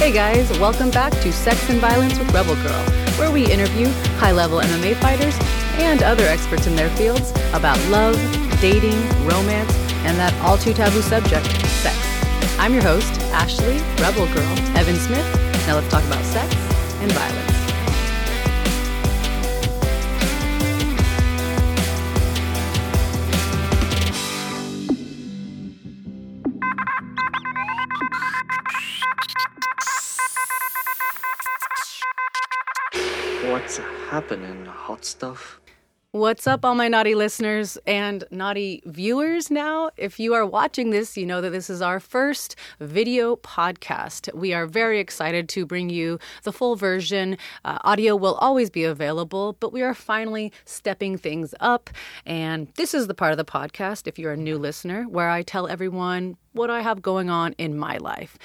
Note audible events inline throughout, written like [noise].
Hey guys, welcome back to Sex and Violence with Rebel Girl, where we interview high level MMA fighters and other experts in their fields about love, dating, romance, and that all too taboo subject, sex. I'm your host, Ashley, Rebel Girl, Evans-Smith. Now let's talk about sex and violence. Happening, hot stuff? What's up, all my naughty listeners and naughty viewers now? If you are watching this, you know that this is our first video podcast. We are very excited to bring you the full version. Uh, audio will always be available, but we are finally stepping things up. And this is the part of the podcast, if you're a new listener, where I tell everyone what I have going on in my life.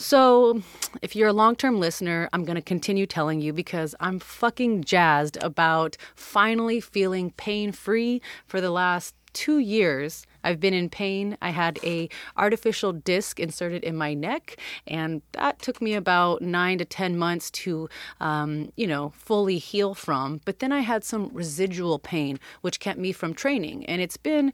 So, if you're a long term listener, I'm going to continue telling you because I'm fucking jazzed about finally feeling pain free for the last two years i've been in pain. I had a artificial disc inserted in my neck and that took me about nine to ten months to um, you know fully heal from. But then i had some residual pain which kept me from training and it's been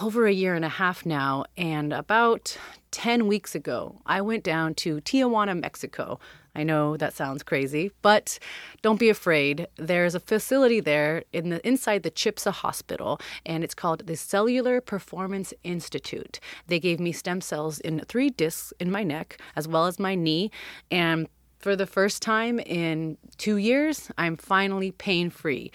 over a year and a half now. And about 10 weeks ago i went down to tijuana mexico I know that sounds crazy, but don't be afraid. There's a facility there in the inside the Chipsa Hospital, and it's called the Cellular Performance Institute. They gave me stem cells in three discs in my neck as well as my knee, and for the first time in two years, I'm finally pain free.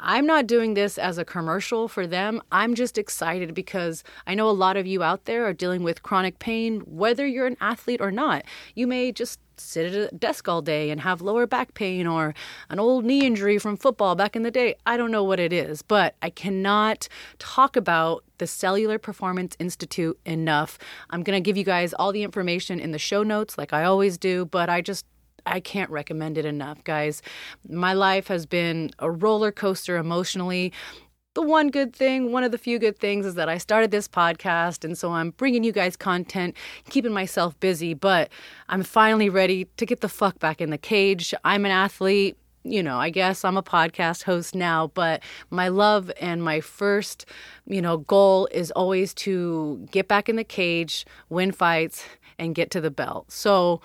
I'm not doing this as a commercial for them. I'm just excited because I know a lot of you out there are dealing with chronic pain, whether you're an athlete or not. You may just sit at a desk all day and have lower back pain or an old knee injury from football back in the day. I don't know what it is, but I cannot talk about the Cellular Performance Institute enough. I'm going to give you guys all the information in the show notes like I always do, but I just I can't recommend it enough, guys. My life has been a roller coaster emotionally. The one good thing, one of the few good things, is that I started this podcast, and so I'm bringing you guys content, keeping myself busy, but I'm finally ready to get the fuck back in the cage. I'm an athlete. You know, I guess I'm a podcast host now, but my love and my first, you know, goal is always to get back in the cage, win fights, and get to the belt. So,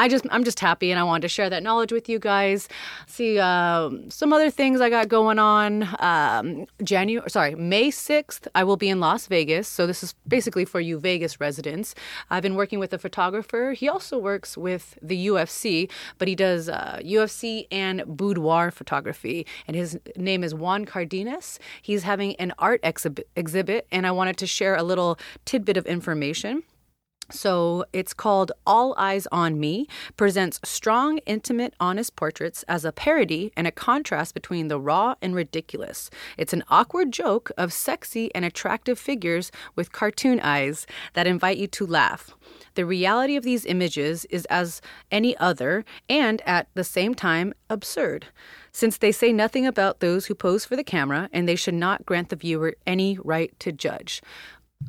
I just I'm just happy and I wanted to share that knowledge with you guys. See um, some other things I got going on. Um, January sorry May sixth I will be in Las Vegas. So this is basically for you Vegas residents. I've been working with a photographer. He also works with the UFC, but he does uh, UFC and boudoir photography. And his name is Juan Cardenas. He's having an art exhibit and I wanted to share a little tidbit of information. So it's called All Eyes on Me, presents strong, intimate, honest portraits as a parody and a contrast between the raw and ridiculous. It's an awkward joke of sexy and attractive figures with cartoon eyes that invite you to laugh. The reality of these images is as any other and at the same time absurd, since they say nothing about those who pose for the camera and they should not grant the viewer any right to judge.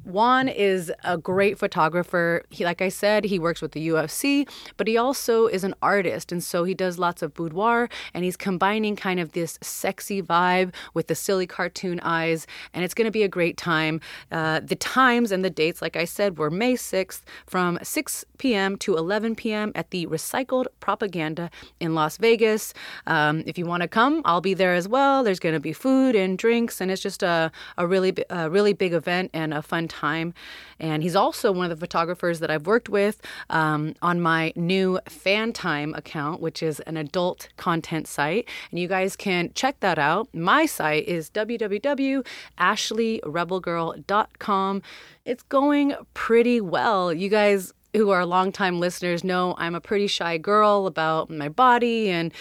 Juan is a great photographer. He, like I said, he works with the UFC, but he also is an artist. And so he does lots of boudoir and he's combining kind of this sexy vibe with the silly cartoon eyes. And it's going to be a great time. Uh, the times and the dates, like I said, were May 6th from 6 p.m. to 11 p.m. at the Recycled Propaganda in Las Vegas. Um, if you want to come, I'll be there as well. There's going to be food and drinks, and it's just a, a really, a really big event and a fun time. And he's also one of the photographers that I've worked with um, on my new Fan Time account, which is an adult content site. And you guys can check that out. My site is www.ashleyrebelgirl.com. It's going pretty well. You guys who are longtime listeners know I'm a pretty shy girl about my body and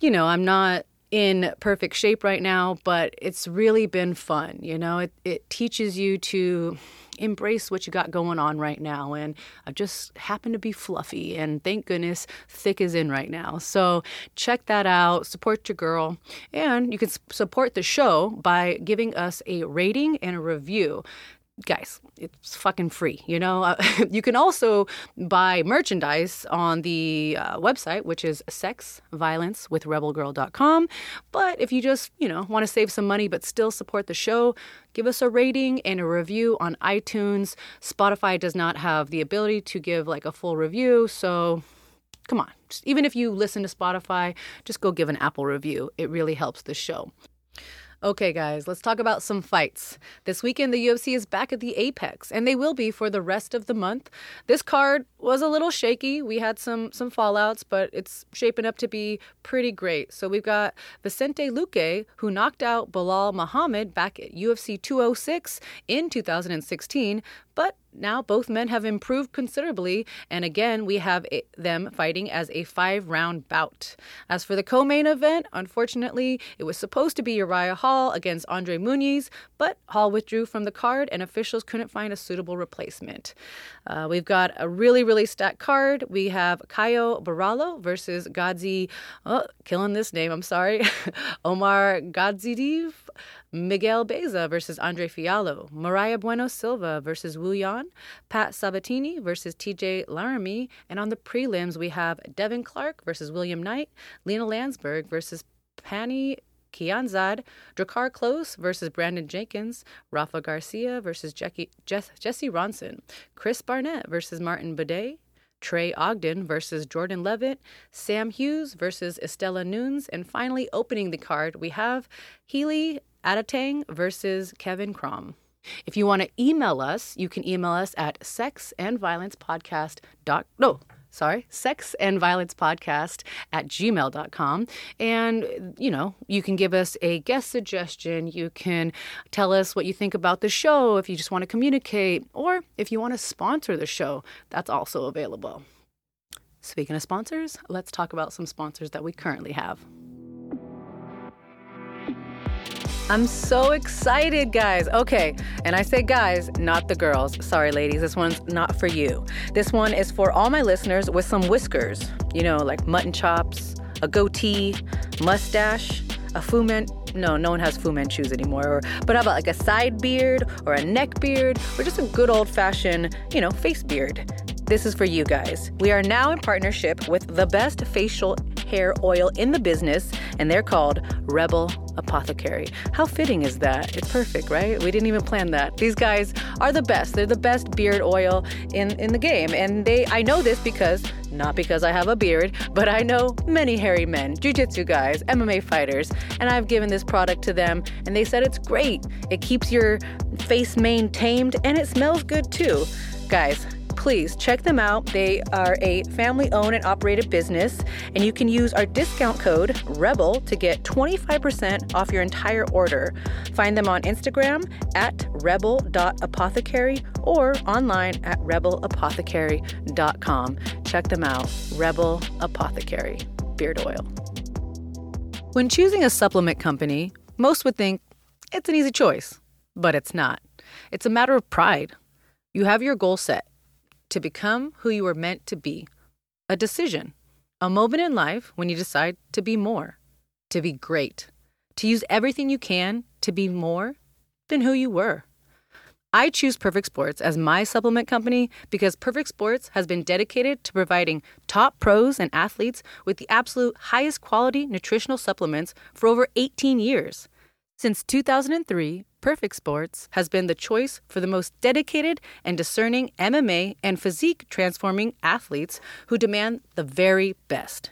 you know, I'm not in perfect shape right now, but it's really been fun. You know, it, it teaches you to embrace what you got going on right now. And I just happen to be fluffy, and thank goodness thick is in right now. So check that out, support your girl, and you can support the show by giving us a rating and a review guys, it's fucking free. You know, uh, [laughs] you can also buy merchandise on the uh, website, which is sexviolencewithrebelgirl.com. But if you just, you know, want to save some money but still support the show, give us a rating and a review on iTunes. Spotify does not have the ability to give like a full review, so come on. Just, even if you listen to Spotify, just go give an Apple review. It really helps the show. Okay, guys, let's talk about some fights. This weekend, the UFC is back at the Apex, and they will be for the rest of the month. This card was a little shaky. We had some some fallouts, but it's shaping up to be pretty great. So we've got Vicente Luque, who knocked out Belal Muhammad back at UFC 206 in 2016, but now both men have improved considerably, and again, we have a, them fighting as a five round bout. As for the co main event, unfortunately, it was supposed to be Uriah Hall against Andre Muniz, but Hall withdrew from the card, and officials couldn't find a suitable replacement. Uh, we've got a really, really stacked card. We have Caio Borralho versus Godzi, oh, killing this name, I'm sorry, [laughs] Omar Gadzhiev. Miguel Baeza versus Andre Fialho, Mayra Bueno Silva versus Wu Yan, Pat Sabatini versus TJ Laramie, and on the prelims we have Devin Clark versus William Knight, Lina Länsberg versus Pannie Kianzad, Drakkar Klose versus Brandon Jenkins, Rafa Garcia versus Jackie, Jess, Jesse Ronson, Chris Barnett versus Martin Buday, Trey Ogden versus Jordan Levitt, Sam Hughes versus Estela Nunes, and finally opening the card, we have Heili Alateng versus Kevin Croom. If you want to email us, you can email us at sexandviolencepodcast. No, sorry, sex and violence podcast at gmail.com. And, you know, you can give us a guest suggestion. You can tell us what you think about the show if you just want to communicate, or if you want to sponsor the show, that's also available. Speaking of sponsors, let's talk about some sponsors that we currently have. I'm so excited, guys. Okay, and I say guys, not the girls. Sorry, ladies, this one's not for you. This one is for all my listeners with some whiskers, you know, like mutton chops, a goatee, mustache, a Fu Man. No, no one has Fu Manchus anymore. Or, but how about like a side beard or a neck beard or just a good old fashioned, you know, face beard? This is for you guys. We are now in partnership with the best facial hair oil in the business, and they're called Rebel Apothecary. How fitting is that? It's perfect, right? We didn't even plan that. These guys are the best. They're the best beard oil in, in the game. And they I know this because not because I have a beard, but I know many hairy men, jujitsu guys, MMA fighters, and I've given this product to them and they said it's great. It keeps your face maintained and it smells good too. Guys, please check them out. They are a family owned and operated business, and you can use our discount code REBEL to get 25% off your entire order. Find them on Instagram at rebel.apothecary or online at rebelapothecary.com. Check them out. Rebel Apothecary Beard Oil. When choosing a supplement company, most would think it's an easy choice, but it's not. It's a matter of pride. You have your goal set to become who you were meant to be, a decision, a moment in life when you decide to be more, to be great, to use everything you can to be more than who you were. I choose Perfect Sports as my supplement company because Perfect Sports has been dedicated to providing top pros and athletes with the absolute highest quality nutritional supplements for over 18 years. Since 2003, Perfect Sports has been the choice for the most dedicated and discerning MMA and physique transforming athletes who demand the very best.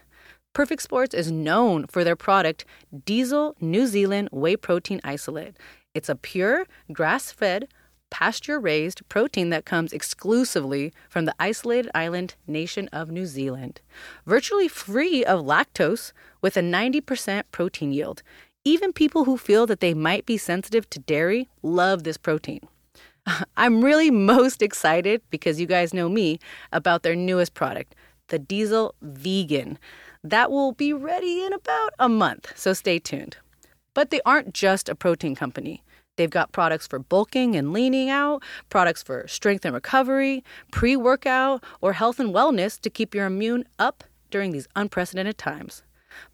Perfect Sports is known for their product, Diesel New Zealand Whey Protein Isolate. It's a pure, grass fed, pasture raised protein that comes exclusively from the isolated island nation of New Zealand. Virtually free of lactose with a 90% protein yield. Even people who feel that they might be sensitive to dairy love this protein. [laughs] I'm really most excited because you guys know me about their newest product, the Diesel Vegan. That will be ready in about a month, so stay tuned. But they aren't just a protein company. They've got products for bulking and leaning out, products for strength and recovery, pre workout, or health and wellness to keep your immune up during these unprecedented times.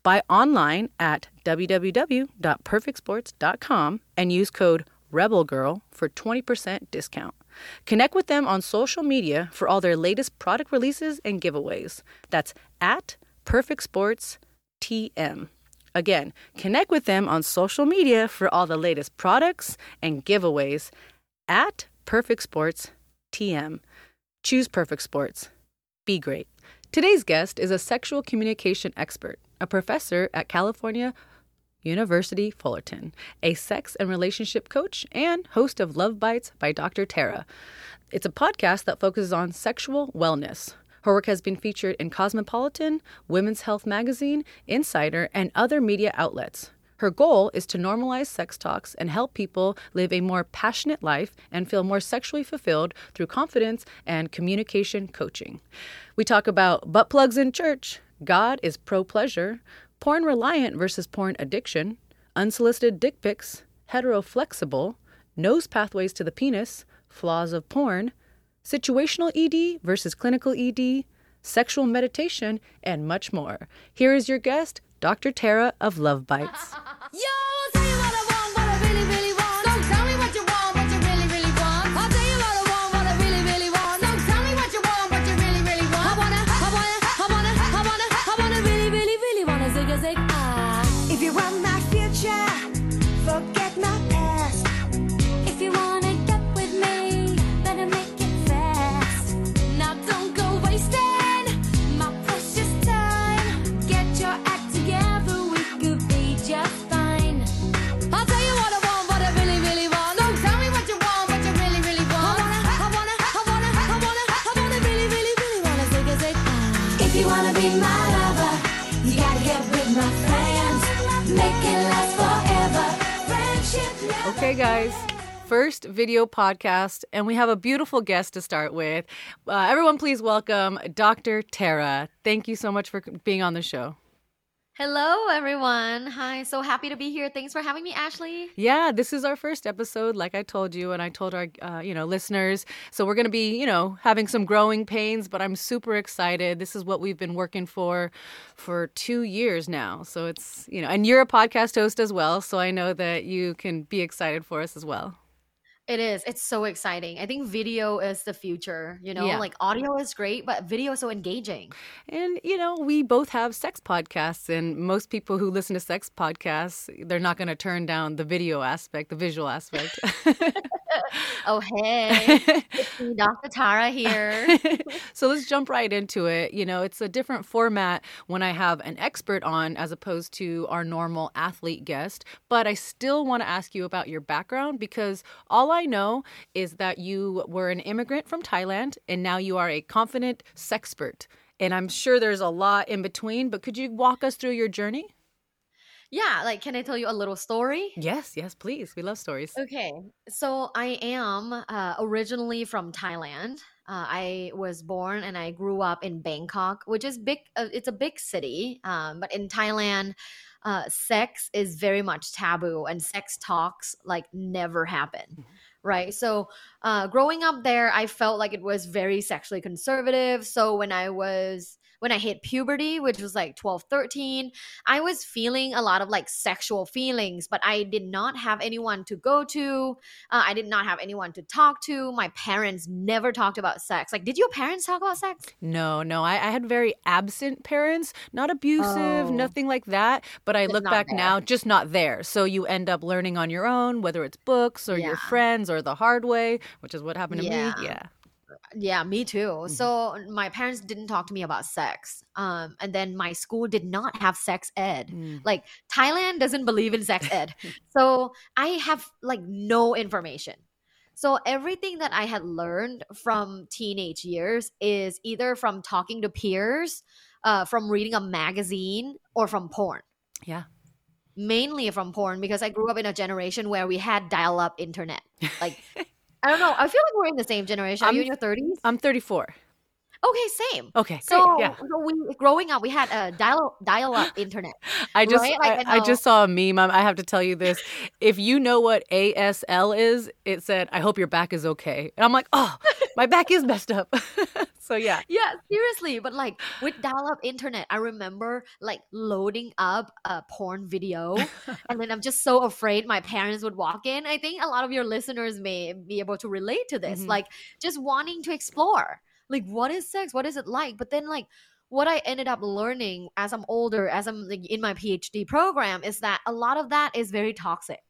Buy online at www.perfectsports.com and use code REBELGIRL for 20% discount. Connect with them on social media for all their latest product releases and giveaways. That's at Perfect Sports TM. Again, connect with them on social media for all the latest products and giveaways at Perfect Sports TM. Choose Perfect Sports. Be great. Today's guest is a sexual communication expert, a professor at California University Fullerton, a sex and relationship coach, and host of Love Bites by Dr. Tara. It's a podcast that focuses on sexual wellness. Her work has been featured in Cosmopolitan, Women's Health Magazine, Insider, and other media outlets. Her goal is to normalize sex talks and help people live a more passionate life and feel more sexually fulfilled through confidence and communication coaching. We talk about butt plugs in church, God is pro pleasure, porn reliant versus porn addiction, unsolicited dick pics, hetero flexible, nose pathways to the penis, flaws of porn, situational ED versus clinical ED, sexual meditation, and much more. Here is your guest, Dr. Tara of Love Bites. [laughs] Okay, guys. First video podcast, and we have a beautiful guest to start with. Uh, everyone, please welcome Dr. Tara. Thank you so much for being on the show. Hello, everyone. Hi, so happy to be here. Thanks for having me, Ashley. Yeah, this is our first episode, like I told you, and I told our uh, you know listeners. So we're gonna be you know having some growing pains, but I'm super excited. This is what we've been working for for two years now. So it's you know, and you're a podcast host as well, so I know that you can be excited for us as well. It is. It's so exciting. I think video is the future. You know, Yeah. like audio is great, but video is so engaging. And you know, we both have sex podcasts, and most people who listen to sex podcasts, they're not going to turn down the video aspect, the visual aspect. [laughs] oh, hey. It's me, [laughs] Dr. Tara here. [laughs] so let's jump right into it. You know, it's a different format when I have an expert on as opposed to our normal athlete guest. But I still want to ask you about your background because all I know is that you were an immigrant from Thailand and now you are a confident sexpert. And I'm sure there's a lot in between, but could you walk us through your journey? Yeah, like, can I tell you a little story? Yes, yes, please. We love stories. Okay, so I am uh, originally from Thailand. Uh, I was born and I grew up in Bangkok, which is big. Uh, it's a big city, um, but in Thailand, uh, sex is very much taboo, and sex talks like never happen. Right. So, uh, growing up there, I felt like it was very sexually conservative. So, when I was when I hit puberty, which was like 12, 13, I was feeling a lot of like sexual feelings, but I did not have anyone to go to. Uh, I did not have anyone to talk to. My parents never talked about sex. Like, did your parents talk about sex? No, no. I, I had very absent parents, not abusive, Oh. nothing like that. But I look back there. now, just not there. So you end up learning on your own, whether it's books or your friends or the hard way, which is what happened to Yeah. me. Yeah. Yeah, me too. Mm-hmm. So my parents didn't talk to me about sex. Um, and then my school did not have sex ed. Mm. Like Thailand doesn't believe in sex ed. [laughs] so I have like no information. So everything that I had learned from teenage years is either from talking to peers, uh, from reading a magazine, or from porn. Yeah. Mainly from porn because I grew up in a generation where we had dial-up internet. Like [laughs] I don't know. I feel like we're in the same generation. Are you in your thirties? I'm 34. Okay, same. Okay. So, yeah. so we growing up, we had a dial dial up internet. [laughs] I just right? Like, I, I know- just saw a meme. I I have to tell you this. If you know what ASL is, it said, "I hope your back is okay." And I'm like, "Oh, my back is messed up." [laughs] so yeah. [laughs] Yeah, seriously. But like with dial up internet, I remember like loading up a porn video, and then I'm just so afraid my parents would walk in. I think a lot of your listeners may be able to relate to this. Mhm. Like just wanting to explore, like what is sex? What is it like? But then like. What I ended up learning as I'm older, as I'm like, in my PhD program, is that a lot of that is very toxic.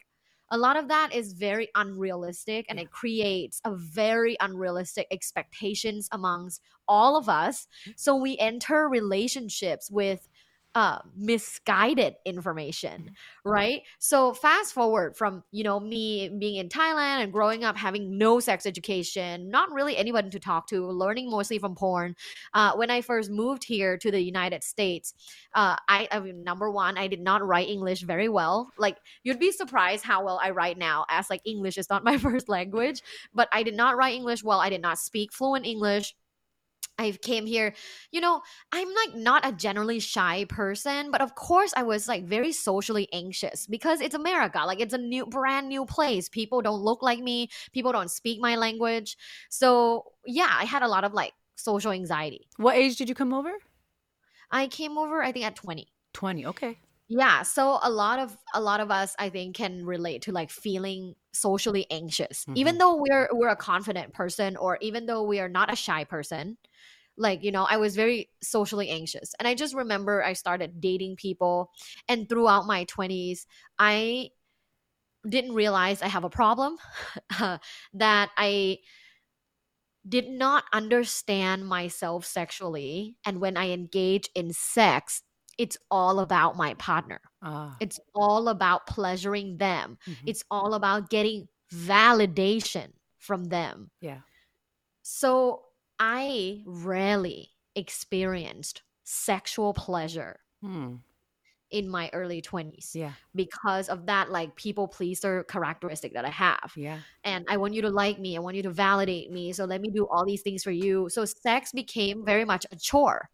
a lot of that is very unrealistic and it creates a very unrealistic expectations amongst all of us mm-hmm. so we enter relationships with uh, misguided information right? So fast forward from you know me being in thailand and growing up having no sex education not really anyone to talk to learning mostly from porn uh, when i first moved here to the united states uh, I, I mean, number one i did not write english very well. Like you'd be surprised how well i write now as like english is not [laughs] my first language but i did not write english well. I did not speak fluent english I came here, you know, I'm like not a generally shy person, but of course I was like very socially anxious because it's America. Like it's a new brand new place. People don't look like me, people don't speak my language. So, yeah, I had a lot of like social anxiety. What age did you come over? I came over I think at 20. 20. Okay. Yeah, so a lot of a lot of us I think can relate to like feeling socially anxious. Even mm-hmm. though we're we're a confident person or even though we are not a shy person, like you know, I was very socially anxious. And I just remember I started dating people and throughout my 20s, I didn't realize I have a problem [laughs] that I did not understand myself sexually and when I engage in sex it's all about my partner. Ah. It's all about pleasuring them. Mhm. It's all about getting validation from them. Yeah. So I rarely experienced sexual pleasure Hmm. in my early 20s Yeah. because of that like people pleaser characteristic that I have. Yeah. And I want you to like me, I want you to validate me, so let me do all these things for you. So sex became very much a chore.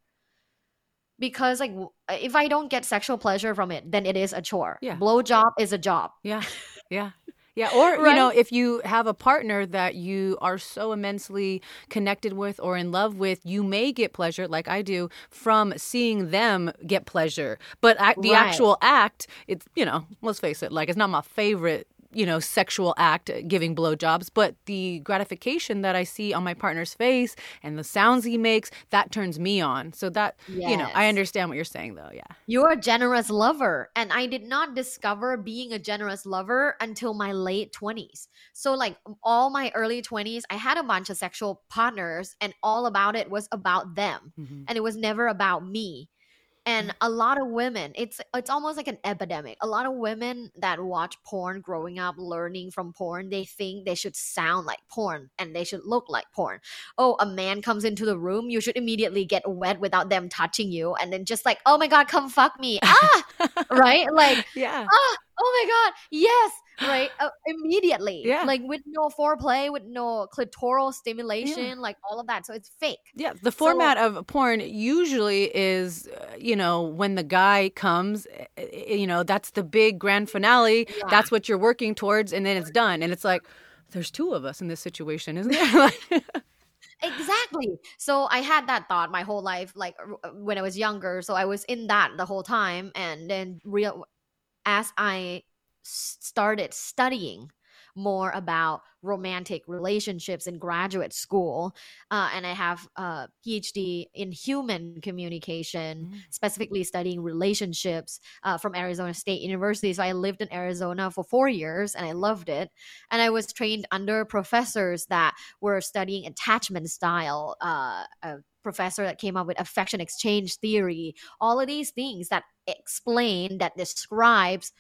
Because like if I don't get sexual pleasure from it, then it is a chore. Yeah. Blow job is a job. Yeah. [laughs] Yeah. Yeah. Or, you know, if you have a partner that you are so immensely connected with or in love with, you may get pleasure, like I do, from seeing them get pleasure. But I, the Right. actual act, it's, you know, let's face it, like it's not my favorite you know, sexual act, uh, giving blowjobs, but the gratification that I see on my partner's face and the sounds he makes, that turns me on. So that, you know, I understand what you're saying though. Yeah. You're a generous lover. And I did not discover being a generous lover until my late 20s. So, like, all my early 20s, I had a bunch of sexual partners, and all about it was about them. Mhm. And it was never about me. And a lot of women, it's it's almost like an epidemic. A lot of women that watch porn growing up, learning from porn, they think they should sound like porn and they should look like porn. Oh, a man comes into the room, you should immediately get wet without them touching you, and then just like, oh my god, come fuck me, ah, [laughs] right? Like, Yeah. ah, oh my god, yes, right? Uh, immediately, Yeah. like with no foreplay, with no clitoral stimulation, like all of that. So it's fake. Yeah, the format of porn usually is, uh, you know, when the guy comes, uh, uh, you know, that's the big grand finale. That's what you're working towards, and then it's done. And it's like, there's two of us in this situation, isn't there? [laughs] Exactly. So I had that thought my whole life, like r- when I was younger. So I was in that the whole time, and then real as I started studying more about romantic relationships in graduate school, uh, and I have a PhD in human communication, specifically studying relationships uh, from Arizona State University. So I lived in Arizona for four years, and I loved it. And I was trained under professors that were studying attachment style, uh, a professor that came up with affection exchange theory, all of these things that explain, that describes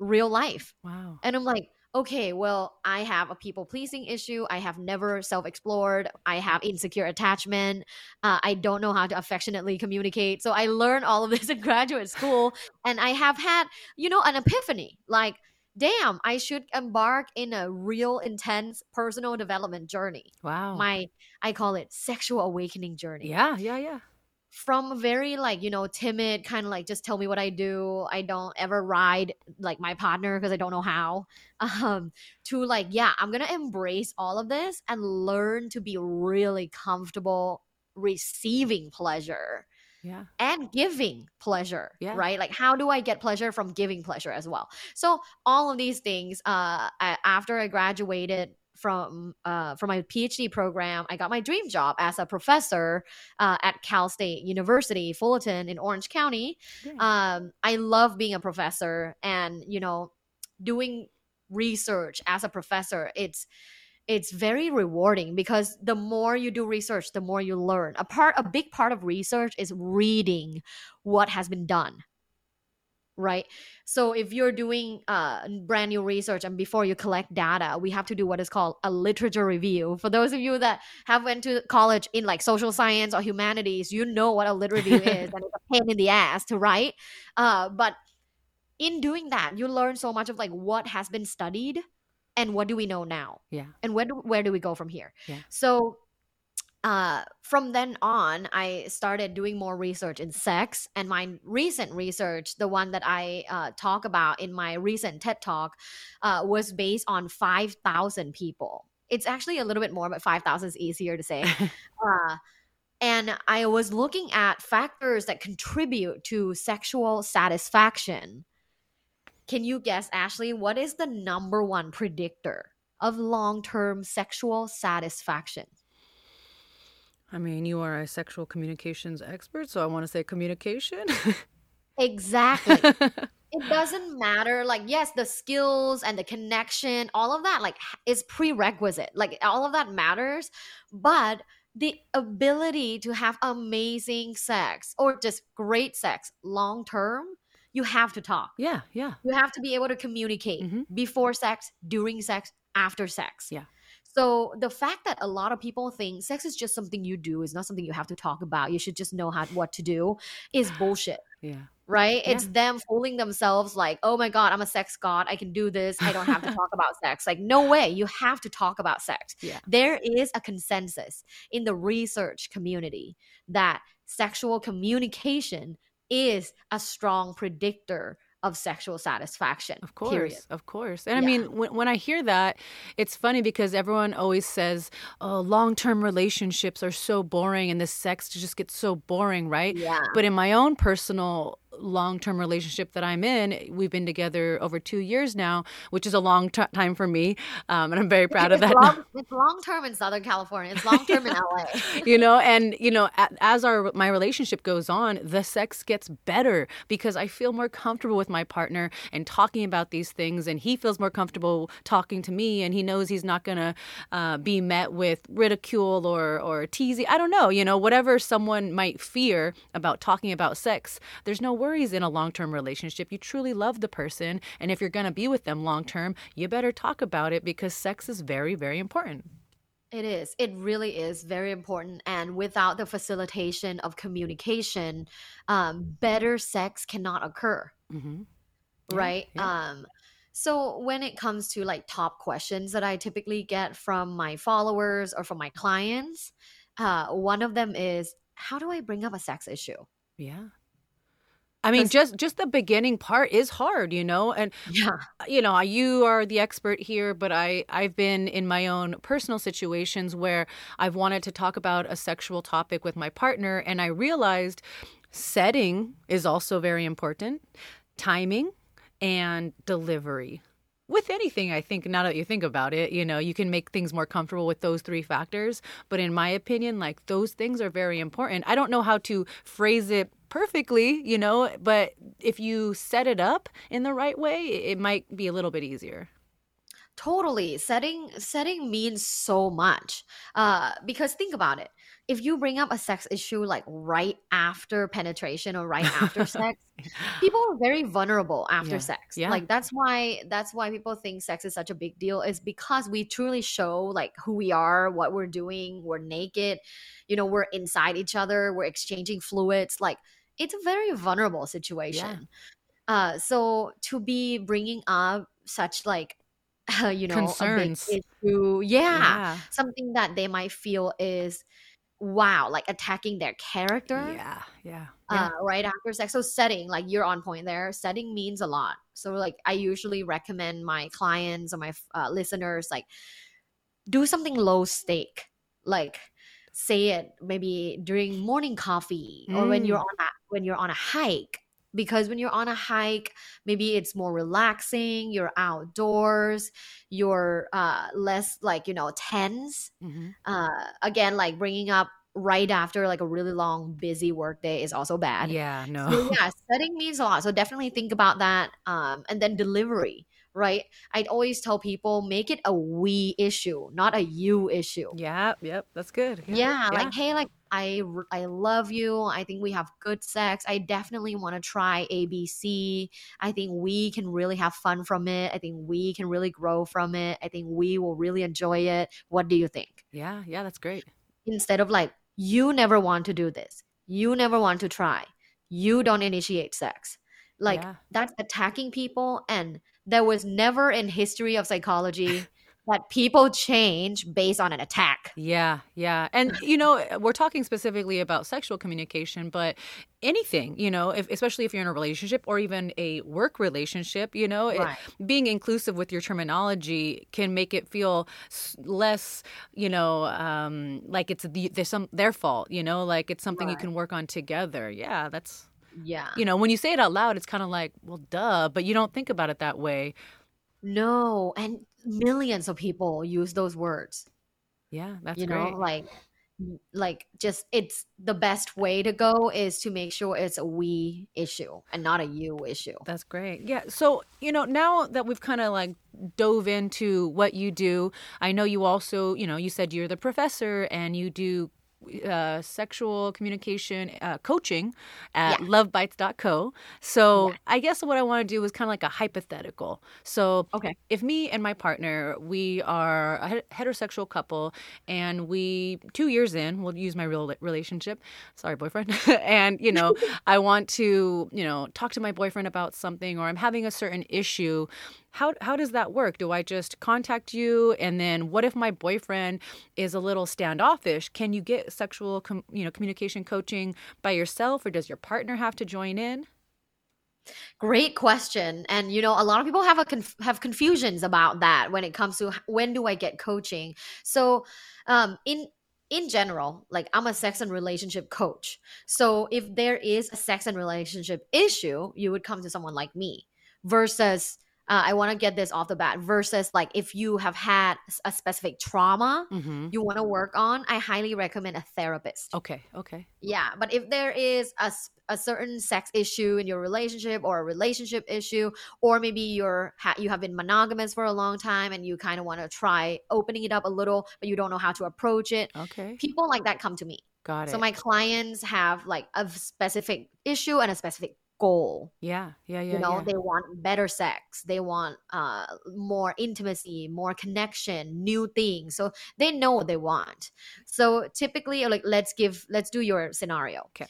real life. wow. And I'm like, okay, well, I have a people pleasing issue. I have never self explored. I have insecure attachment. Uh, I don't know how to affectionately communicate. So I learned all of this [laughs] in graduate school. And I have had, you know, an epiphany like, damn, I should embark in a real intense personal development journey. Wow. My, I call it sexual awakening journey yeah, yeah, yeah. From very like you know timid kind of like just tell me what i do i don't ever ride like my partner because i don't know how [laughs] um to like yeah i'm gonna embrace all of this and learn to be really comfortable receiving pleasure Yeah. and giving pleasure Yeah. right like how do i get pleasure from giving pleasure as well so all of these things uh I, after i graduated from uh from my phd program i got my dream job as a professor uh, at cal state university fullerton in orange county. Um i love being a professor and you know doing research as a professor it's it's very rewarding because the more you do research the more you learn. A part a big part of research is reading what has been done right? So if you're doing uh, brand new research and before you collect data we have to do what is called a literature review. For those of you that have went to college in like social science or humanities you know what a lit review [laughs] is and it's a pain in the ass to write. Uh, but in doing that you learn so much of like what has been studied and what do we know now? Yeah. and where do, where do we go from here? Yeah. so uh from then on i started doing more research in sex and my recent research the one that i uh, talk about in my recent ted talk uh, was based on 5000 people. It's actually a little bit more but 5000 is easier to say. [laughs] Uh, and i was looking at factors that contribute to sexual satisfaction. Can you guess ashley what is the number one predictor of long-term sexual satisfaction I mean, you are a sexual communications expert, so I want to say communication. Exactly. [laughs] it doesn't matter. Like, yes, the skills and the connection, all of that, like, is prerequisite. Like, all of that matters. But the ability to have amazing sex or just great sex long term, you have to talk. yeah, yeah. You have to be able to communicate Mhm. before sex, during sex, after sex. Yeah. So the fact that a lot of people think sex is just something you do, is not something you have to talk about. You should just know how what to do, is bullshit. [sighs] Yeah. Right? Yeah. It's them fooling themselves like, oh my God, I'm a sex god. I can do this. I don't have to talk about [laughs] sex. Like, no way. You have to talk about sex. Yeah. There is a consensus in the research community that sexual communication is a strong predictor of sexual satisfaction. Of course, Period. of course. And I mean, when, when I hear that, it's funny because everyone always says, oh, long term relationships are so boring and the sex just gets so boring, right? Yeah. But in my own personal long-term relationship that I'm in, we've been together over two years now, which is a long t- time for me, um, and I'm very proud of that. long, [laughs] it's long term in Southern California. It's long term in LA. [laughs] you know and you know as our my relationship goes on the sex gets better because i feel more comfortable with my partner and talking about these things and he feels more comfortable talking to me and he knows he's not going to uh, be met with ridicule or or teasing i don't know you know whatever someone might fear about talking about sex there's no worries in a long-term relationship you truly love the person and if you're going to be with them long term you better talk about it because sex is very very important It is. It really is very important. And without the facilitation of communication, um, better sex cannot occur. mm-hmm. right? yeah. Um, so when it comes to like top questions that I typically get from my followers or from my clients, uh, one of them is, "How do I bring up a sex issue?" Yeah. I mean, just just the beginning part is hard, you know, and Yeah. Uh, you know, you are the expert here, but I I've been in my own personal situations where I've wanted to talk about a sexual topic with my partner, and I realized setting is also very important, timing, and delivery. With anything, I think now that you think about it, you know, you can make things more comfortable with those three factors. But in my opinion, like those things are very important. I don't know how to phrase it perfectly, you know, but if you set it up in the right way, it might be a little bit easier. Totally. Setting setting means so much. Uh because think about it. If you bring up a sex issue like right after penetration or right after [laughs] sex, people are very vulnerable after Yeah. sex. Yeah. Like that's why that's why people think sex is such a big deal is because we truly show like who we are, what we're doing, we're naked, you know, we're inside each other, we're exchanging fluids. Like it's a very vulnerable situation. Yeah. Uh so to be bringing up such like [laughs] you know Concerns. a big issue, yeah, Yeah. something that they might feel is wow, like attacking their character Yeah. Yeah. uh, right after sex. So setting, like you're on point there. Setting means a lot. So like I usually recommend my clients or my uh, listeners like do something low stake, like say it maybe during morning coffee or when you're Mm. on a when you're on a hike. Because when you're on a hike, maybe it's more relaxing. You're outdoors. You're uh, less like you know tense Mhm. uh again like bringing up right after like a really long busy work day is also bad Yeah. No. so yeah setting means a lot so definitely think about that um and then delivery right i'd always tell people make it a we issue not a you issue Yeah. Yep. That's good. yeah, like hey like I I love you i think we have good sex i definitely want to try abc i think we can really have fun from it i think we can really grow from it i think we will really enjoy it what do you think Yeah. Yeah. That's great. instead of like you never want to do this you never want to try you don't initiate sex like Yeah. that's attacking people and there was never in history of psychology [laughs] that people change based on an attack Yeah, yeah. And you know, we're talking specifically about sexual communication, but anything, you know, if, especially if you're in a relationship or even a work relationship, you know, it- being inclusive with your terminology can make it feel less, you know, um, like it's the, there's some their fault, you know, like it's something you can work on together. Yeah, that's yeah you know, when you say it out loud, it's kind of like, well, duh, but you don't think about it that way. no and millions of people use those words Yeah, that's you great. know like like just it's the best way to go is to make sure it's a we issue and not a you issue That's great. Yeah. So, you know, now that we've kind of like dove into what you do, I know you also, you know, you said you're the professor and you do uh, sexual communication uh, coaching at Yeah. lovebites.co. So, I guess what I want to do is kind of like a hypothetical. So, Okay. if me and my partner, we are a heterosexual couple and we, two years in, we'll use my real relationship. Sorry, boyfriend. [laughs] and, you know, [laughs] I want to, you know, talk to my boyfriend about something or I'm having a certain issue. How, how does that work? Do I just contact you? And then what if my boyfriend is a little standoffish? Can you get sexual, com- you know, communication coaching by yourself or does your partner have to join in? Great question. And you know, a lot of people have a conf- have confusions about that when it comes to when do I get coaching. So, um in in general, like I'm a sex and relationship coach. So if there is a sex and relationship issue, you would come to someone like me versus uh, I want to get this off the bat versus like if you have had a specific trauma Mhm. you want to work on, I highly recommend a therapist. Okay. Okay. Yeah, but if there is a, a certain sex issue in your relationship or a relationship issue, or maybe you're ha- you have been monogamous for a long time and you kind of want to try opening it up a little, but you don't know how to approach it. Okay. People like that come to me. Got it. So my clients have like a specific issue and a specific goal. yeah. Yeah. Yeah. you know, yeah. they want better sex, they want uh more intimacy, more connection, new things. So they know what they want. So typically like let's give let's do your scenario. Okay.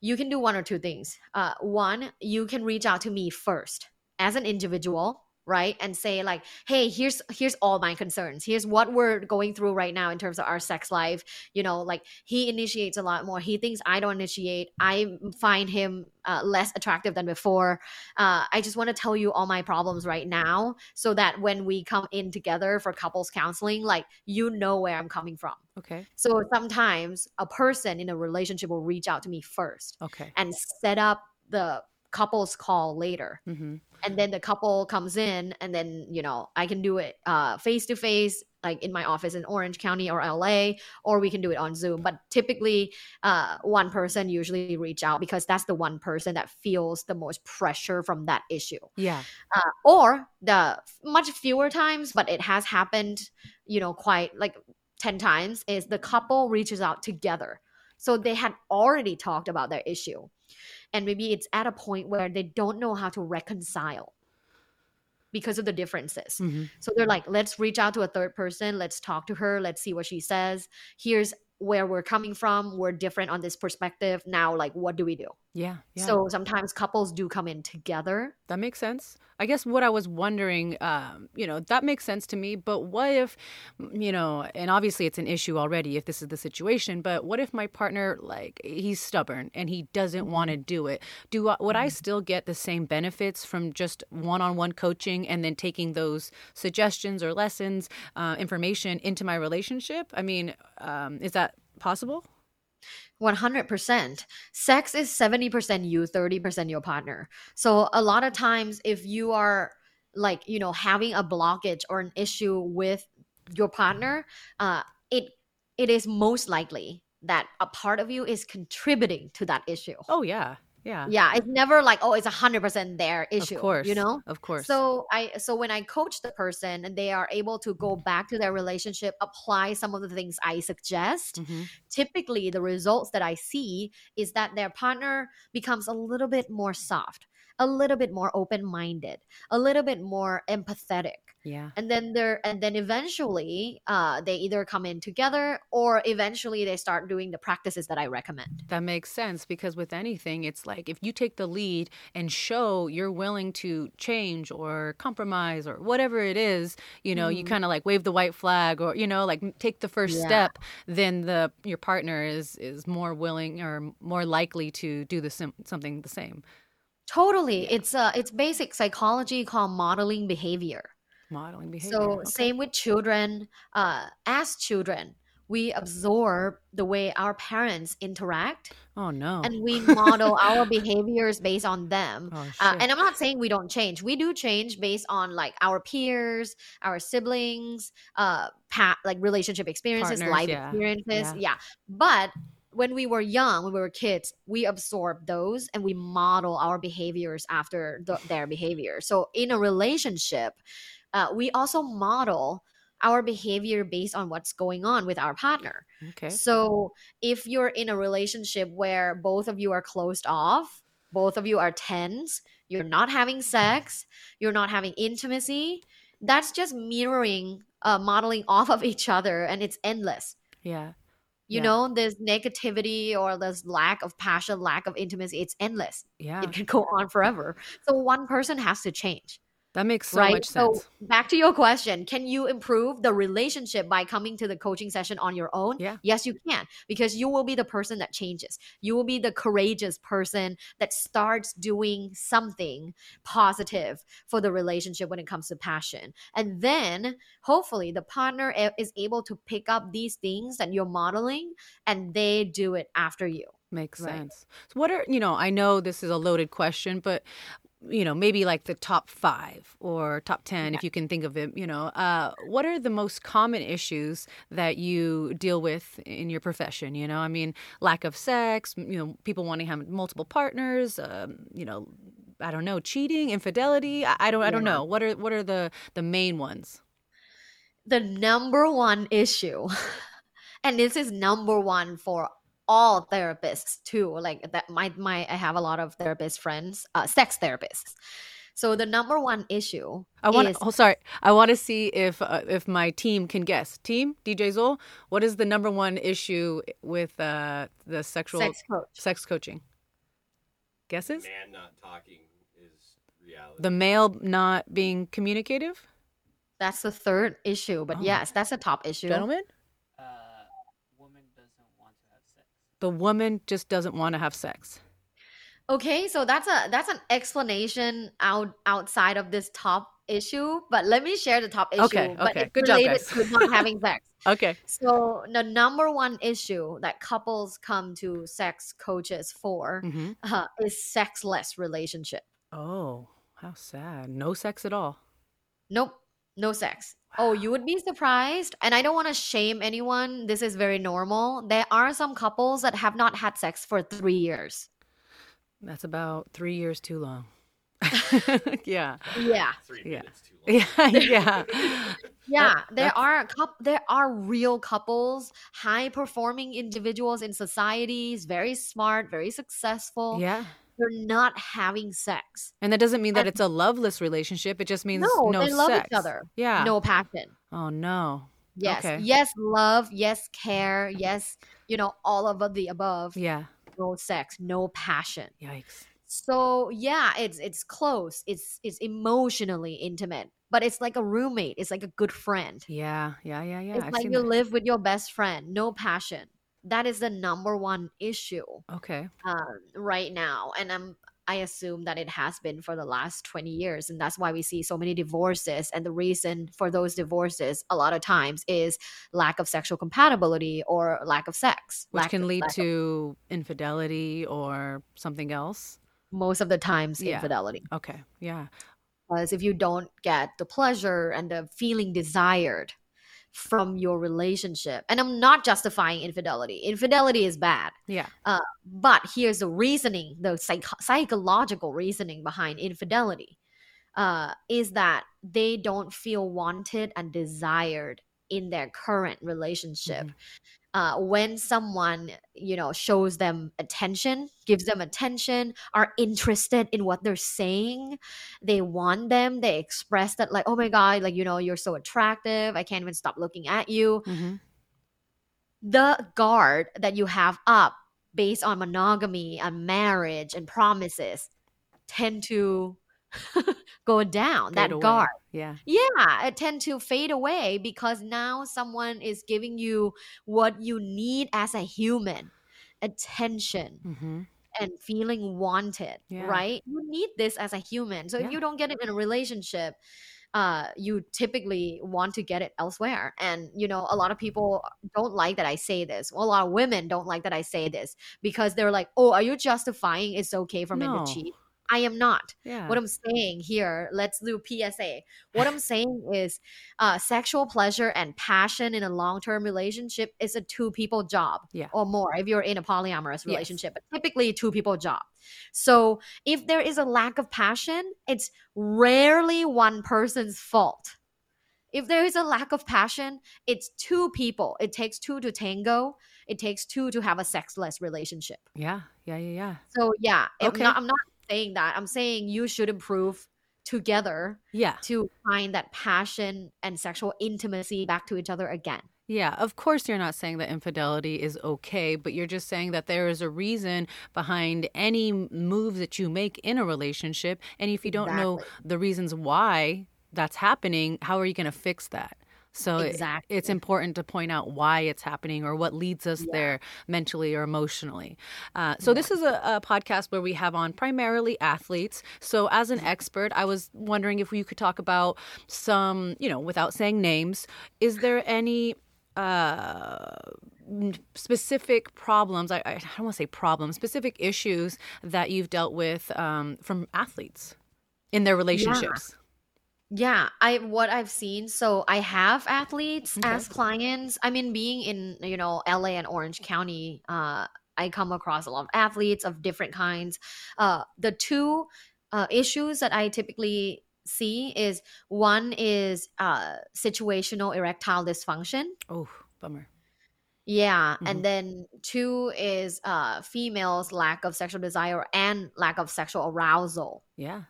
You can do one or two things. Uh one, you can reach out to me first as an individual right? And say like hey here's here's all my concerns. Here's what we're going through right now in terms of our sex life. You know like he initiates a lot more. He thinks i don't initiate. I find him uh, less attractive than before. Uh, i just want to tell you all my problems right now so that when we come in together for couples counseling like you know where i'm coming from. Okay. so sometimes a person in a relationship will reach out to me first Okay. and set up the couples call later. Mm-hmm. And then the couple comes in and then you know i can do it uh face to face like in my office in orange county or la or we can do it on zoom. But typically uh one person usually reach out because that's the one person that feels the most pressure from that issue. Yeah. uh, or the much fewer times but it has happened you know quite like 10 times is the couple reaches out together. So they had already talked about their issue and maybe it's at a point where they don't know how to reconcile because of the differences. Mm-hmm. so they're like let's reach out to a third person. Let's talk to her. Let's see what she says. Here's where we're coming from. We're different on this perspective. Now like what do we do Yeah. Yeah. so sometimes couples do come in together That makes sense. I guess what I was wondering, um, you know, that makes sense to me. But what if, you know, and obviously it's an issue already if this is the situation. But what if my partner, like, he's stubborn and he doesn't want to do it? Do I, would I still get the same benefits from just one-on-one coaching and then taking those suggestions or lessons, uh, information into my relationship? I mean, um, is that possible? 100%. Sex is 70% you, 30% your partner. So a lot of times if you are like, you know, having a blockage or an issue with your partner, uh it it is most likely that a part of you is contributing to that issue. Oh yeah, yeah, Yeah, it's never like oh it's a 100% their issue, Of course, you know? of course. So I so when I coach the person and they are able to go back to their relationship, apply some of the things I suggest, Mhm. typically the results that I see is that their partner becomes a little bit more soft, a little bit more open-minded, a little bit more empathetic. yeah. And then they're and then eventually uh they either come in together or eventually they start doing the practices that I recommend. That makes sense because with anything, it's like if you take the lead and show you're willing to change or compromise or whatever it is, you know, you Mhm. kind of like wave the white flag or you know, like take the first Yeah. step. Then the your partner is is more willing or more likely to do the sim- something the same. Totally. It's uh it's basic psychology called modeling behavior. Modeling behavior. So okay. same with children. Uh, as children, we absorb the way our parents interact, Oh no. and we [laughs] model our behaviors based on them. oh, Uh, and I'm not saying we don't change. We do change based on like our peers, our siblings, uh, like relationship experiences, Partners, life yeah. experiences. Yeah. Yeah. But when we were young, when we were kids, we absorb those and we model our behaviors after the, their behavior. So in a relationship, uh, we also model our behavior based on what's going on with our partner. okay. So if you're in a relationship where both of you are closed off, both of you are tense, you're not having sex, you're not having intimacy, that's just mirroring, uh, modeling [laughs] off of each other, and it's endless. Yeah. You Yeah. know, there's negativity or there's lack of passion, lack of intimacy. It's endless. Yeah. It can go on forever. So one person has to change. That makes so right? much sense. So back to your question, can you improve the relationship by coming to the coaching session on your own? Yeah. Yes, you can because you will be the person that changes. You will be the courageous person that starts doing something positive for the relationship when it comes to passion. And then hopefully the partner is able to pick up these things that you're modeling and they do it after you. Makes Right. sense. So what are you know? I know this is a loaded question, but you know, maybe like the top five or top ten, if you can think of it. You know, uh, what are the most common issues that you deal with in your profession? You know, I mean, lack of sex. You know, people wanting to have multiple partners. Um, you know, I don't know, cheating, infidelity. I, I don't. I don't know. What are what are the the main ones? the number one issue [laughs] and this is number one for all therapists too like that my my i have a lot of therapist friends uh, sex therapists so the number one issue I want. is Oh, sorry. I want to see if uh, if my team can guess. Team DJ Zol, what is the number one issue with uh, the sexual sex coach sex coaching? Guesses? Man not talking is reality. The male not being communicative. that's the third issue but Oh. yes that's a top issue Gentlemen, the woman just doesn't want to have sex. Okay, so that's a that's an explanation out outside of this top issue, but let me share the top issue. Okay, but okay. it's Good job, related guys. to not [laughs] having sex. Okay. So the number one issue that couples come to sex coaches for hmm uh, is sexless relationship. Oh, how sad. No sex at all. Nope, no sex. Oh, you would be surprised. And I don't want to shame anyone. This is very normal. There are some couples that have not had sex for three years. That's about three years too long. [laughs] yeah. Yeah. Three Yeah. too [laughs] long. Yeah. Yeah. [laughs] Yeah, That- there that's- are coup- there are real couples, high performing individuals in societies, very smart, very successful. Yeah. They're not having sex. And that doesn't mean that And- it's a loveless relationship. It just means No, no, they love each other. Yeah. No passion. Oh no. Yes. Okay. Yes, love. Yes, care. Yes, you know, all of the above. Yeah. No sex, no passion. Yikes. So yeah, it's it's close. It's it's emotionally intimate, but it's like a roommate. It's like a good friend. Yeah. Yeah. Yeah. Yeah. it's I've like you that. live with your best friend. No passion. That is the number one issue Okay. um, right now, and I'm I assume that it has been for the last 20 years. And that's why we see so many divorces. And the reason for those divorces, a lot of times, is lack of sexual compatibility or lack of sex. Which can of- lead lack of- to infidelity or something else. most of the times Yeah. infidelity. Okay. Yeah. Because if you don't get the pleasure and the feeling desired from your relationship, and I'm not justifying infidelity, infidelity is bad. Yeah. Uh, but here's the reasoning, the psych- psychological reasoning behind infidelity uh, is that they don't feel wanted and desired in their current relationship. Uh, when someone, you know, shows them attention, gives them attention, are interested in what they're saying, they want them, they express that, like, oh my God, like, you know, you're so attractive. I can't even stop looking at you hmm the guard that you have up based on monogamy and marriage and promises tend to [laughs] go down that away. guard Yeah. yeah it tend to fade away because now someone is giving you what you need as a human attention hmm and feeling wanted Yeah. right you need this as a human so Yeah. if you don't get it in a relationship uh, you typically want to get it elsewhere. And, you know, a lot of people don't like that I say this. Well, a lot of women don't like that I say this because they're like, oh, are you justifying it's okay for men No. to cheat? I am not. Yeah. What I'm saying here, let's do PSA. What I'm [laughs] saying is uh, sexual pleasure and passion in a long term relationship is a two people job Yeah. or more if you're in a polyamorous Yes. relationship, but typically two people job. So if there is a lack of passion, it's rarely one person's fault. If there is a lack of passion, it's two people. It takes two to tango. It takes two to have a sexless relationship. Yeah. Yeah. Yeah. Yeah. So yeah, Okay. not, I'm not saying that. I'm saying you should improve together Yeah. to find that passion and sexual intimacy back to each other again. Yeah, of course, you're not saying that infidelity is okay, but you're just saying that there is a reason behind any move that you make in a relationship. And if you don't know the reasons why that's happening, how are you going to fix that? So it- it's important to point out why it's happening or what leads us there mentally or emotionally. Uh, so this is a, a podcast where we have on primarily athletes. So as an expert, I was wondering if you could talk about some, you know, without saying names, is there any uh, specific problems? I, I don't want to say problems, specific issues that you've dealt with um, from athletes in their relationships. Yeah, I what I've seen. So I have athletes Okay. as clients. I mean, being in you know LA and Orange County, uh, I come across a lot of athletes of different kinds. Uh, the two uh, issues that I typically see is one is uh, situational erectile dysfunction. Oh, bummer. Yeah, Mhm. and then two is uh, females' lack of sexual desire and lack of sexual arousal Yeah.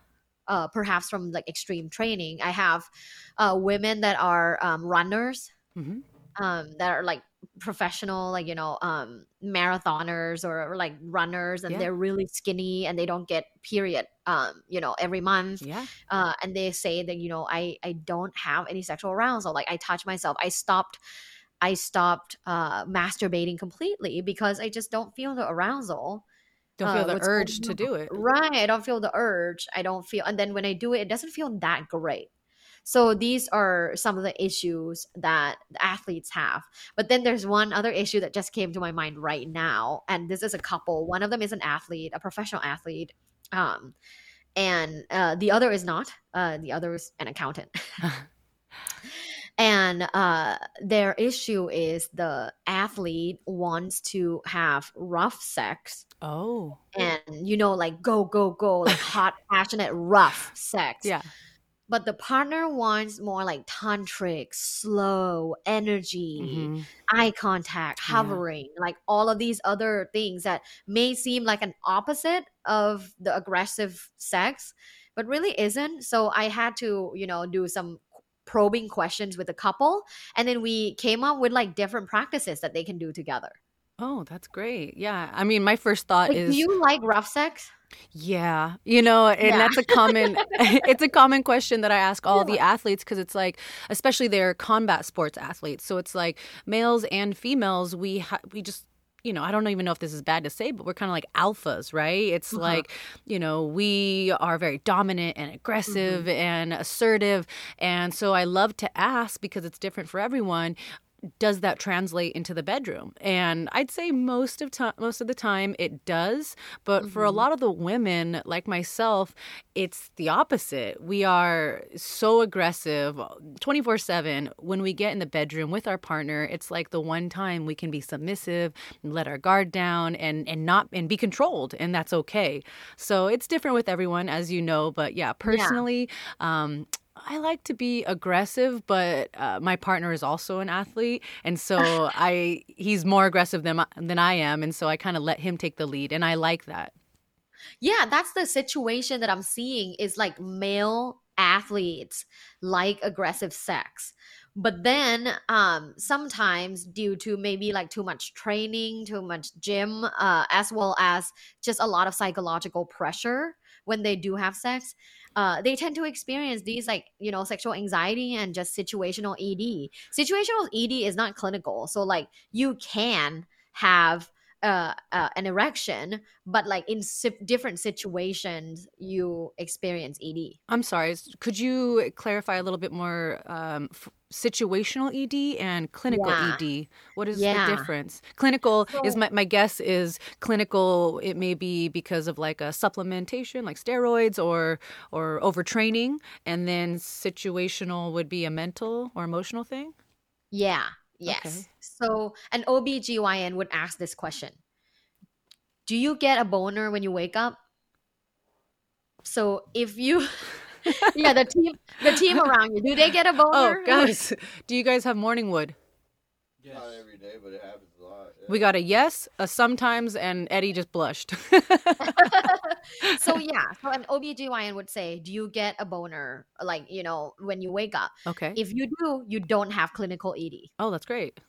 Uh, perhaps from like extreme training. I have uh, women that are um, runners, hmm um, that are like professional, like you know, um, marathoners or, or, like runners, and Yeah. they're really skinny and they don't get period, um, you know, every month. Yeah. Uh, and they say that you know, I I don't have any sexual arousal. Like I touch myself, I stopped. I stopped uh, masturbating completely because I just don't feel the arousal. Don't feel uh, the urge to do it. Right. I don't feel the urge. I don't feel, and then when I do it, it doesn't feel that great. So these are some of the issues that the athletes have. But then there's one other issue that just came to my mind right now. And this is a couple. One of them is an athlete, a professional athlete. Um, and uh, the other is not. Uh, the other is an accountant. [laughs] and uh, their issue is the athlete wants to have rough sex Oh. and you know like go go go like [laughs] hot passionate rough sex Yeah. but the partner wants more like tantric slow energy Mhm. eye contact Yeah. hovering like all of these other things that may seem like an opposite of the aggressive sex but really isn't so i had to you know do some probing questions with a couple and then we came up with like different practices that they can do together Oh, that's great. Yeah. I mean, my first thought like, is do you like rough sex Yeah, you know, and Yeah. that's a common [laughs] [laughs] it's a common question that I ask all the athletes because it's like especially they're combat sports athletes. So it's like males and females we ha- we just you know, I don't even know if this is bad to say, but we're kind of like alphas, right? It's Uh-huh. like, you know, we are very dominant and aggressive and assertive. And so I love to ask because it's different for everyone does that translate into the bedroom? And i'd say most of time most of the time it does but for a lot of the women like myself it's the opposite. We are so aggressive 24/7 when we get in the bedroom with our partner it's like the one time we can be submissive and let our guard down and and not and be controlled and that's okay. So it's different with everyone as you know but yeah. personally um I like to be aggressive, but uh, my partner is also an athlete, and so [laughs] I he's more aggressive than than I am, and so I kind of let him take the lead, and I like that. Yeah, that's the situation that I'm seeing is like male athletes like aggressive sex. But then um sometimes due to maybe like too much training, too much gym, uh as well as just a lot of psychological pressure when they do have sex, uh they tend to experience these like, you know, sexual anxiety and just situational ED. Situational ED is not clinical. So like you can have uh, uh, an erection, but like in si- different situations, you experience ED. I'm sorry. Could you clarify a little bit more? Um, f- situational ED and clinical Yeah. ED. What is Yeah. the difference? Clinical is my my guess is clinical. It may be because of like a supplementation, like steroids or or overtraining, and then situational would be a mental or emotional thing. Yeah, yes. Okay. So an OBGYN would ask this question Do you get a boner when you wake up? So if you, [laughs] yeah, the team, the team around you, do they get a oh, boner? Oh, guys, [laughs] do you guys have morning wood? Not every day, but it happens a lot. yeah. We got a yes, a sometimes, and Eddie just blushed. [laughs] so yeah, [laughs] so an OBGYN would say, do you get a boner like, you know, when you wake up? okay. If you do, you don't have clinical ED. oh, that's great.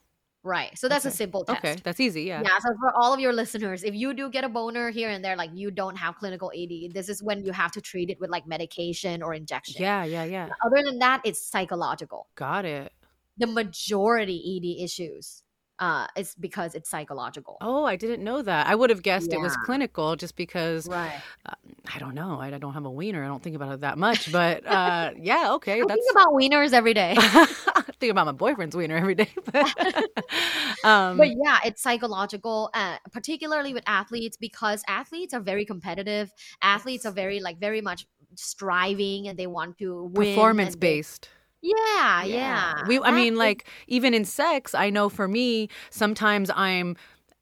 Right. So that's a simple test. Okay, that's easy. Yeah. Yeah, so for all of your listeners, if you do get a boner here and there, like you don't have clinical ED, this is when you have to treat it with like medication or injection. Yeah, yeah, yeah. Other than that, it's psychological. Got it. The majority ED issues uh, is because it's psychological. Oh, I didn't know that. I would have guessed it was clinical just because Right. uh, I don't know. I, I don't have a wiener. I don't think about it that much. But uh, [laughs] yeah, okay. I That's think about wieners every day. [laughs] I think about my boyfriend's wiener every day. [laughs] um, but yeah, it's psychological, uh, particularly with athletes because athletes are very competitive. Athletes are very like very much striving and they want to win. Performance based. they- based. Yeah, yeah. We, I mean, like even in sex, I know for me, sometimes I'm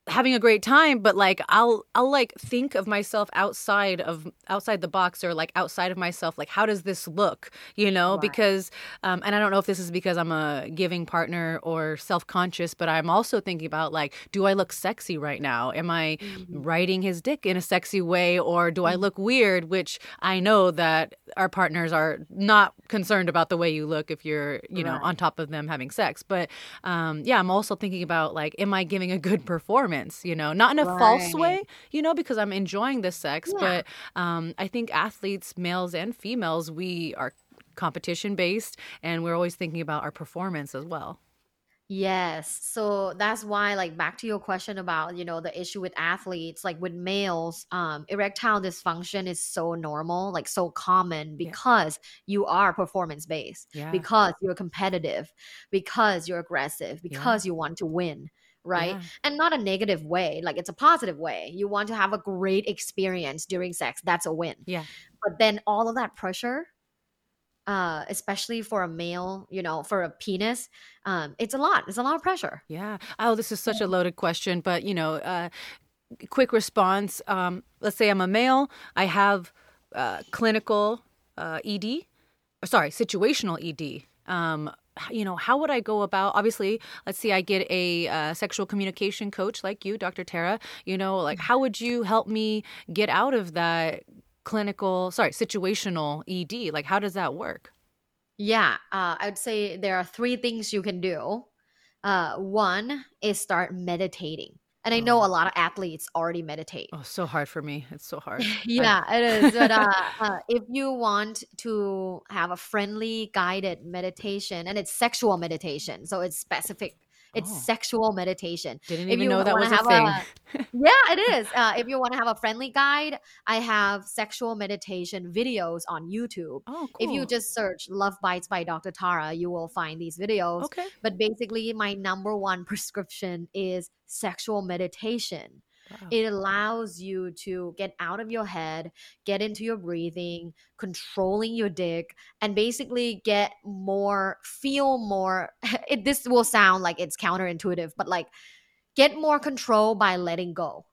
having a great time but like i'll i'll like think of myself outside of outside the box or like outside of myself like how does this look you know Right. because um and i don't know if this is because i'm a giving partner or self-conscious but i'm also thinking about like do i look sexy right now am i Mm-hmm. riding his dick in a sexy way or do i look weird which i know that our partners are not concerned about the way you look if you're you know Right. on top of them having sex but um yeah i'm also thinking about like am i giving a good [laughs] performance you know not in a false way you know because i'm enjoying the sex Yeah. but um i think athletes males and females we are competition based and we're always thinking about our performance as well Yes. So that's why like back to your question about, you know, the issue with athletes, like with males, um erectile dysfunction is so normal, like so common because you are performance based, Yeah. because you're competitive, because you're aggressive, because you want to win, right? Yeah. And not a negative way, like it's a positive way. You want to have a great experience during sex. That's a win. yeah But then all of that pressure uh especially for a male, you know, for a penis, um it's a lot. It's a lot of pressure. Yeah. Oh, this is such a loaded question, but you know, uh, quick response. Um, let's say I'm a male. I have uh, clinical uh, ED, or sorry, situational ED. Um, you know, how would I go about? Obviously, let's see, I get a uh, sexual communication coach like you, Dr. Tara. You know, like how would you help me get out of that clinical, sorry, situational ED? Like, how does that work? Yeah, uh, I would say there are three things you can do. Uh, one is start meditating. And I know a lot of athletes already meditate. Oh, so hard for me. It's so hard. [laughs] I- Yeah, it is. But uh, uh, if you want to have a friendly guided meditation, and it's sexual meditation, so it's specific. It's Oh. sexual meditation. Didn't If even you know that was a thing. [laughs] yeah, it is. Uh, if you want to have a friendly guide, I have sexual meditation videos on YouTube. Oh, cool. If you just search "Love Bites" by Dr. Tara, you will find these videos. Okay. But basically, my number one [laughs] prescription is sexual meditation. It allows you to get out of your head, get into your breathing, controlling your dick, and basically get more, feel more. [laughs] It, this will sound like it's counterintuitive, but like get more control by letting go.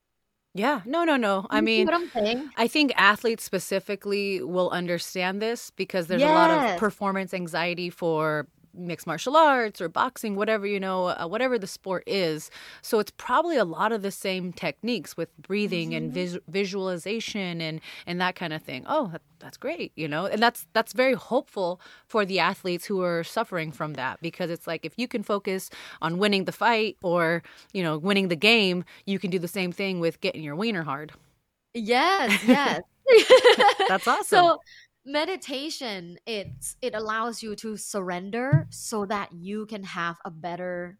Yeah, no, no, no. I mean, what I'm saying? I think athletes specifically will understand this because there's a lot of performance anxiety for mixed martial arts or boxing, whatever you know, uh, whatever the sport is. So it's probably a lot of the same techniques with breathing and vis- visualization and and that kind of thing. Oh, that, that's great, you know, and that's that's very hopeful for the athletes who are suffering from that because it's like if you can focus on winning the fight or you know winning the game, you can do the same thing with getting your wiener hard. Yes, yes. [laughs] [laughs] That's awesome. So meditation it's it allows you to surrender so that you can have a better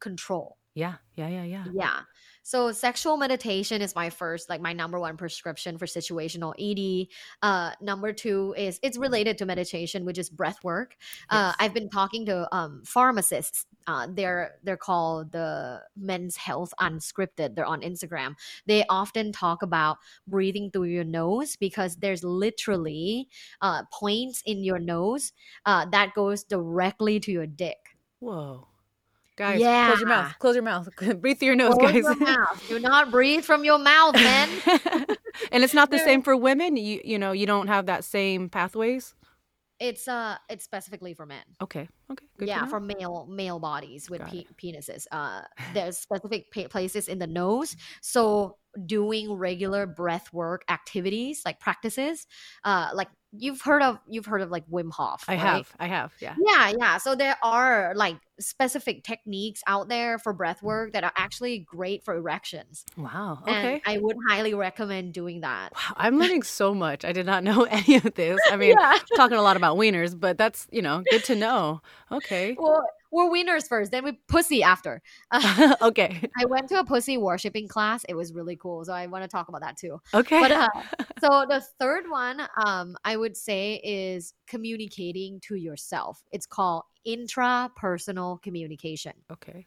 control. Yeah, yeah, yeah, yeah. Yeah. So sexual meditation is my first, like my number one prescription for situational ED. Uh, number two is it's related to meditation, which is breath work. Uh, Yes. I've been talking to um, pharmacists. Uh, they're they're called the Men's Health Unscripted. They're on Instagram. They often talk about breathing through your nose because there's literally uh, points in your nose uh, that goes directly to your dick. Whoa. Guys, close your mouth. Close your mouth. [laughs] Breathe through your nose, Close guys. your [laughs] mouth. Do not breathe from your mouth, man. [laughs] and it's not the same for women. You you know, you don't have that same pathways. It's uh, it's specifically for men. Okay. Okay. Good yeah, for male male bodies with pe- penises. Uh, there's specific pa- places in the nose. So doing regular breath work activities like practices, uh, like you've heard of you've heard of like Wim Hof. I right? have. I have. Yeah. Yeah, yeah. So there are like specific techniques out there for breath work that are actually great for erections. Wow. And Okay. I would highly recommend doing that. Wow, I'm learning so much. I did not know [laughs] any of this. I mean, Yeah. talking a lot about wieners, but that's, you know, good to know. Okay. Well, we're wieners first, then we pussy after. [laughs] okay. [laughs] I went to a pussy worshipping class. It was really cool. So I want to talk about that too. Okay. But uh, [laughs] so the third one, um, I would say is communicating to yourself. It's called intrapersonal communication. Okay.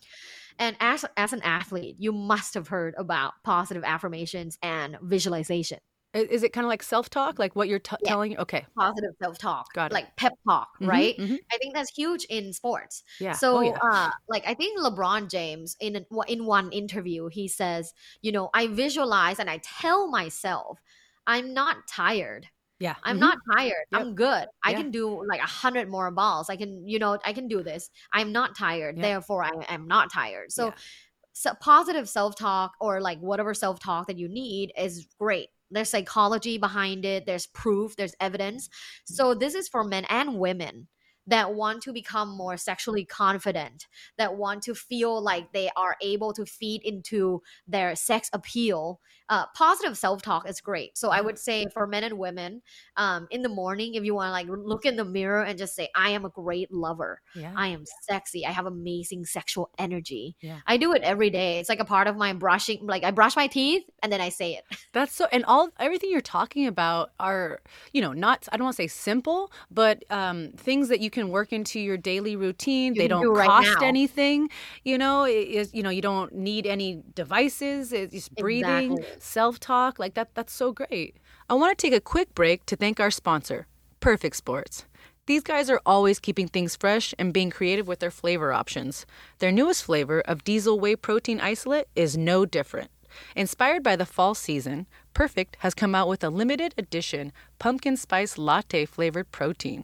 And as as an athlete, you must have heard about positive affirmations and visualization. Is it kind of like self talk, like what you're t- Yeah. telling? Okay. Positive self talk, Got it. like pep talk, Mhm, right? mhm. I think that's huge in sports. Yeah. So, oh, yeah. uh, like I think LeBron James in an, in one interview he says, you know, I visualize and I tell myself, I'm not tired. yeah. I'm mhm. not tired. Yep. I'm good. I Yeah. can do like a hundred more balls. I can, you know, I can do this. I'm not tired. Yeah. Therefore, I am not tired. So, Yeah. so positive self talk or like whatever self talk that you need is great. There's psychology behind it. There's proof. There's evidence. So this is for men and women that want to become more sexually confident, that want to feel like they are able to feed into their sex appeal. Uh, positive self talk is great. So I would say for men and women, um, in the morning, if you want to like look in the mirror and just say, "I am a great lover. Yeah. I am sexy. I have amazing sexual energy." Yeah. I do it every day. It's like a part of my brushing. Like I brush my teeth and then I say it. [laughs] That's so, and all everything you're talking about are, you know, not I don't want to say simple, but um, things that you can work into your daily routine. You they don't do right cost now. anything. You know, it is you know you don't need any devices. It's just breathing, Exactly. Self talk, like that. That's so great. I want to take a quick break to thank our sponsor, Perfect Sports. These guys are always keeping things fresh and being creative with their flavor options. Their newest flavor of diesel whey protein isolate is no different. Inspired by the fall season, Perfect has come out with a limited edition pumpkin spice latte flavored protein.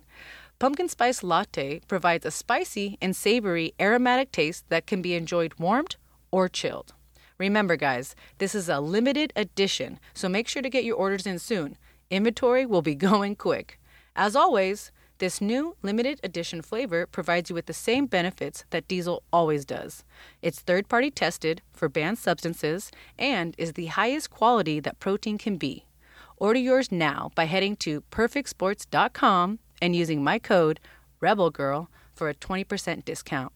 Pumpkin spice latte provides a spicy and savory aromatic taste that can be enjoyed warmed or chilled. Remember, guys, this is a limited edition, so make sure to get your orders in soon. Inventory will be [laughs] going quick. As always, this new limited edition flavor provides you with the same benefits that diesel always does. It's third party tested for banned substances and is the highest quality that protein can be. Order yours now by heading to perfectsports.com and using my code REBELGIRL for a 20% discount.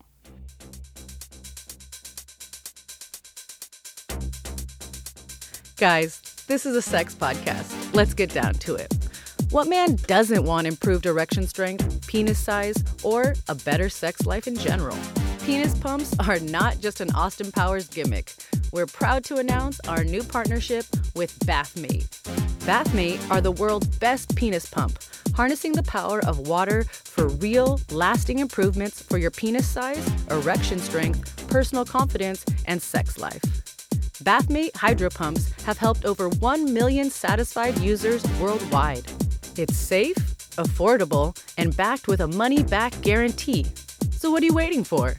Guys, this is a sex podcast. Let's get down to it. What man doesn't want improved erection strength, penis size, or a better sex life in general? Penis pumps are not just an Austin Powers gimmick. We're proud to announce our new partnership with Bathmate. Bathmate are the world's best penis pump, harnessing the power of water for real, lasting improvements for your penis size, erection strength, personal confidence, and sex life. Bathmate hydro pumps have helped over 1 million satisfied users worldwide. It's safe, affordable, and backed with a money back guarantee. So, what are you waiting for?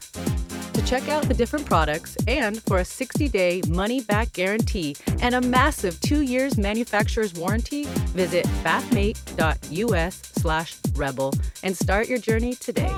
To check out the different products and for a 60 day money back guarantee and a massive two years manufacturer's warranty, visit bathmate.us slash rebel and start your journey today.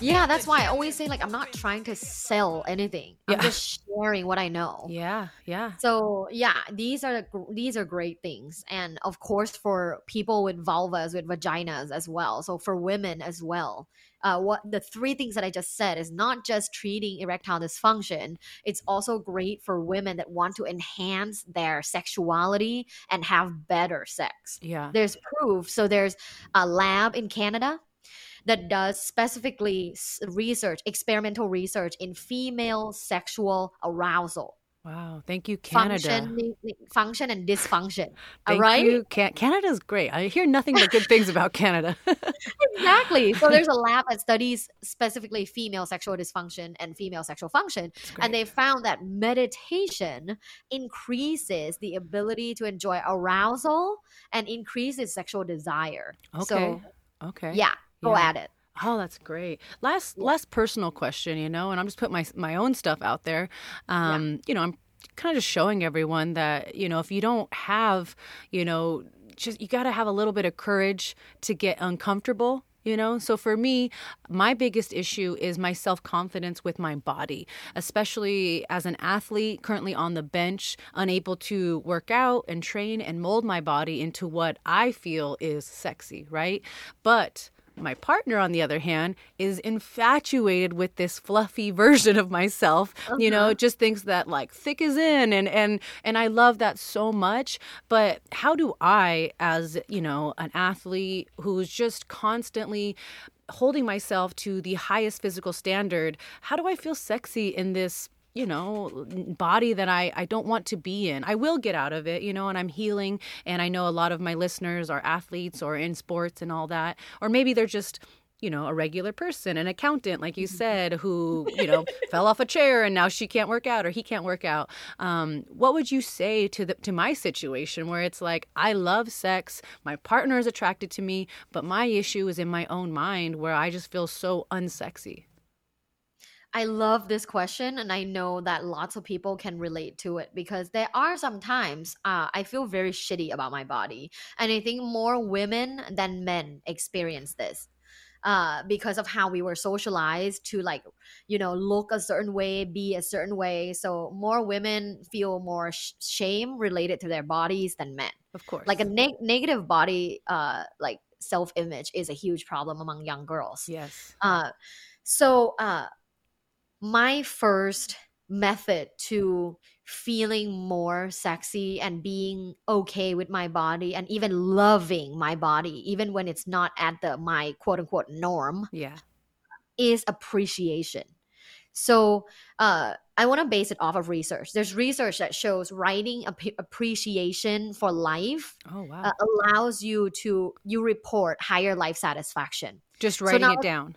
Yeah, that's why I always say like I'm not trying to sell anything. I'm Yeah. just sharing what I know. Yeah, yeah. So yeah, these are these are great things, and of course for people with vulvas, with vaginas as well. So for women as well, uh, what the three things that I just said is not just treating erectile dysfunction. It's also great for women that want to enhance their sexuality and have better sex. Yeah. There's proof. So there's a lab in Canada that does specifically research, experimental research in female sexual arousal. Wow. Thank you, Canada. Function, function and dysfunction. all [laughs] Thank right. you. Can- Canada's great. I hear nothing but good things about Canada. [laughs] exactly. [laughs] So there's a lab that studies specifically female sexual dysfunction and female sexual function, and they found that meditation increases the ability to enjoy arousal and increases sexual desire. Okay. So okay. yeah, go Yeah. at it. Oh, that's great. Last last personal question, you know, and I'm just putting my my own stuff out there. Um, you know, I'm kind of just showing everyone that, you know, if you don't have, you know, just you got to have a little bit of courage to get uncomfortable you know so for me my biggest issue is my self-confidence with my body especially as an athlete currently on the bench unable to work out and train and mold my body into what i feel is sexy right but my partner, on the other hand, is infatuated with this fluffy [laughs] version of myself. You know, uh-huh. just thinks that like thick is in and and and I love that so much. But how do I, as you know, an athlete who's just constantly holding myself to the highest physical standard, how do I feel sexy in this you know body that I, I don't want to be in. I will get out of it you know and i'm healing and i know a lot of my listeners are athletes or in sports and all that or maybe they're just you know a regular person an accountant like you said who you know [laughs] fell off a chair and now she can't work out or he can't work out. Um, what would you say to the to my situation where it's like i love sex my partner is attracted to me but my issue is in my own mind where i just feel so unsexy I love this question, and I know that lots of people can relate to it because there are some times uh, I feel very shitty about my body, and I think more women than men experience this uh, because of how we were socialized to like you know look a certain way, be a certain way. So more women feel more sh- shame related to their bodies than men. Of course, like a neg- negative body, uh, like self image is a huge problem among young girls. Yes. Uh, so uh my first method to feeling more sexy and being okay with my body and even loving my body even when it's not at the my quote unquote norm yeah. is appreciation. So uh i want to base it off of research. There's research that shows writing ap- appreciation for life oh wow. uh, allows you to you report higher life satisfaction. Just So writing now- it down.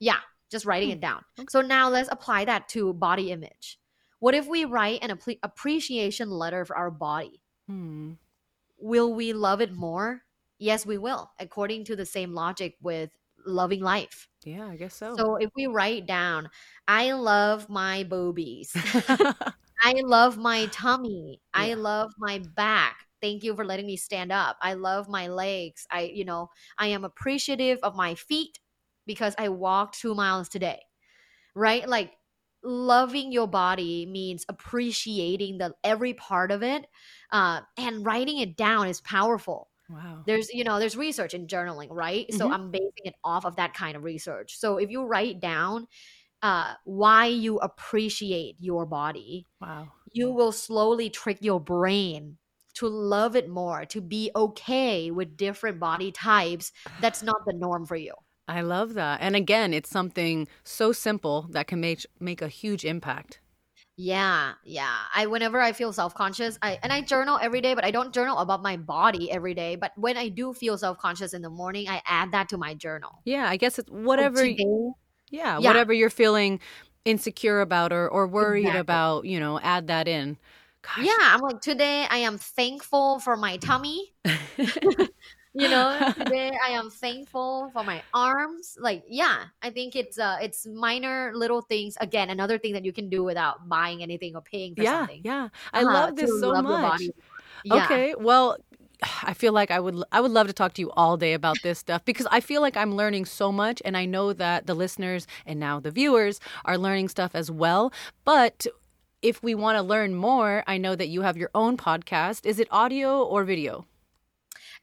Yeah, just writing it down. So now let's apply that to body image. What if we write an appre- appreciation letter for our body? hmm. Will we love it more? Yes, we will, according to the same logic with loving life. yeah i guess so So if we write down, I love my boobies, [laughs] I love my tummy, I love my back. Thank you for letting me stand up. I love my legs. I, you know, I am appreciative of my feet because I walked two miles today. Right? Like loving your body means appreciating the every part of it. Uh, and writing it down is powerful wow there's you know there's research in journaling right so Mhm. i'm basing it off of that kind of research so if you write down uh, why you appreciate your body wow you will slowly trick your brain to love it more to be okay with different body types that's not the norm for you I love that. And again, it's something so simple that can make make a huge impact. yeah yeah i whenever i feel self-conscious i and i journal every day but i don't journal about my body every day but when i do feel self-conscious in the morning i add that to my journal Yeah, I guess it's oh, whatever today- yeah, Yeah. whatever you're feeling insecure about or or worried Exactly. about, you know, add that in. Gosh. Yeah, I'm like today I am thankful for my tummy. [laughs] [laughs] you know, [laughs] today I am thankful for my arms. Like, yeah, I think it's uh it's minor little things. Again, another thing that you can do without buying anything or paying for yeah, something. yeah. I Uh, love this so love much. Yeah. Okay, well, [sighs] I feel like I would I would love to talk to you all day about this stuff because I feel like I'm learning so much and I know that the listeners and now the viewers are learning stuff as well. But if we want to learn more, I know that you have your own podcast. Is it audio or video?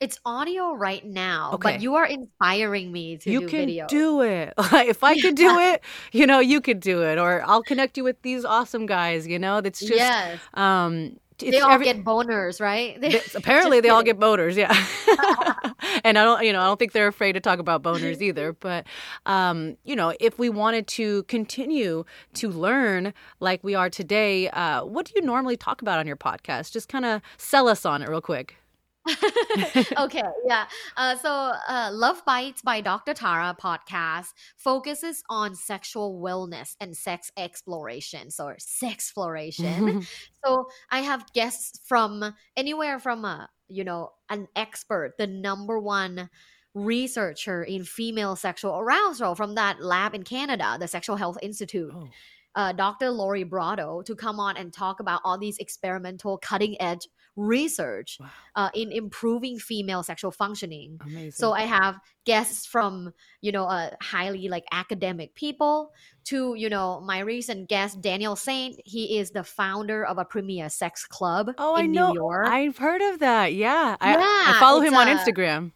It's audio right now, Okay. but you are inspiring me to you do can do it. [laughs] if I could do it, you know, you could do it. Or I'll connect you with these awesome guys, you know, that's just Yes. um it's they all every- get boners, right? [laughs] They- apparently they all get boners yeah [laughs] and i don't you know i don't think they're afraid to talk about boners either but um you know if we wanted to continue to learn like we are today uh what do you normally talk about on your podcast just kind of sell us on it real quick [laughs] okay, yeah. Uh, so, uh, Love Bites by Dr. Tara podcast focuses on sexual wellness and sex exploration, so sex exploration. [laughs] so, I have guests from anywhere from a you know an expert, the number one researcher in female sexual arousal from that lab in Canada, the Sexual Health Institute. Oh. Uh, Dr. Lori Brotto to come on and talk about all these experimental cutting edge research uh, in improving female sexual functioning. Amazing. So I have guests from you know uh, highly like academic people to you know my recent guest Daniel Saynt. He is the founder of a premier sex club oh in i know New York. i've heard of that yeah i, I follow him on instagram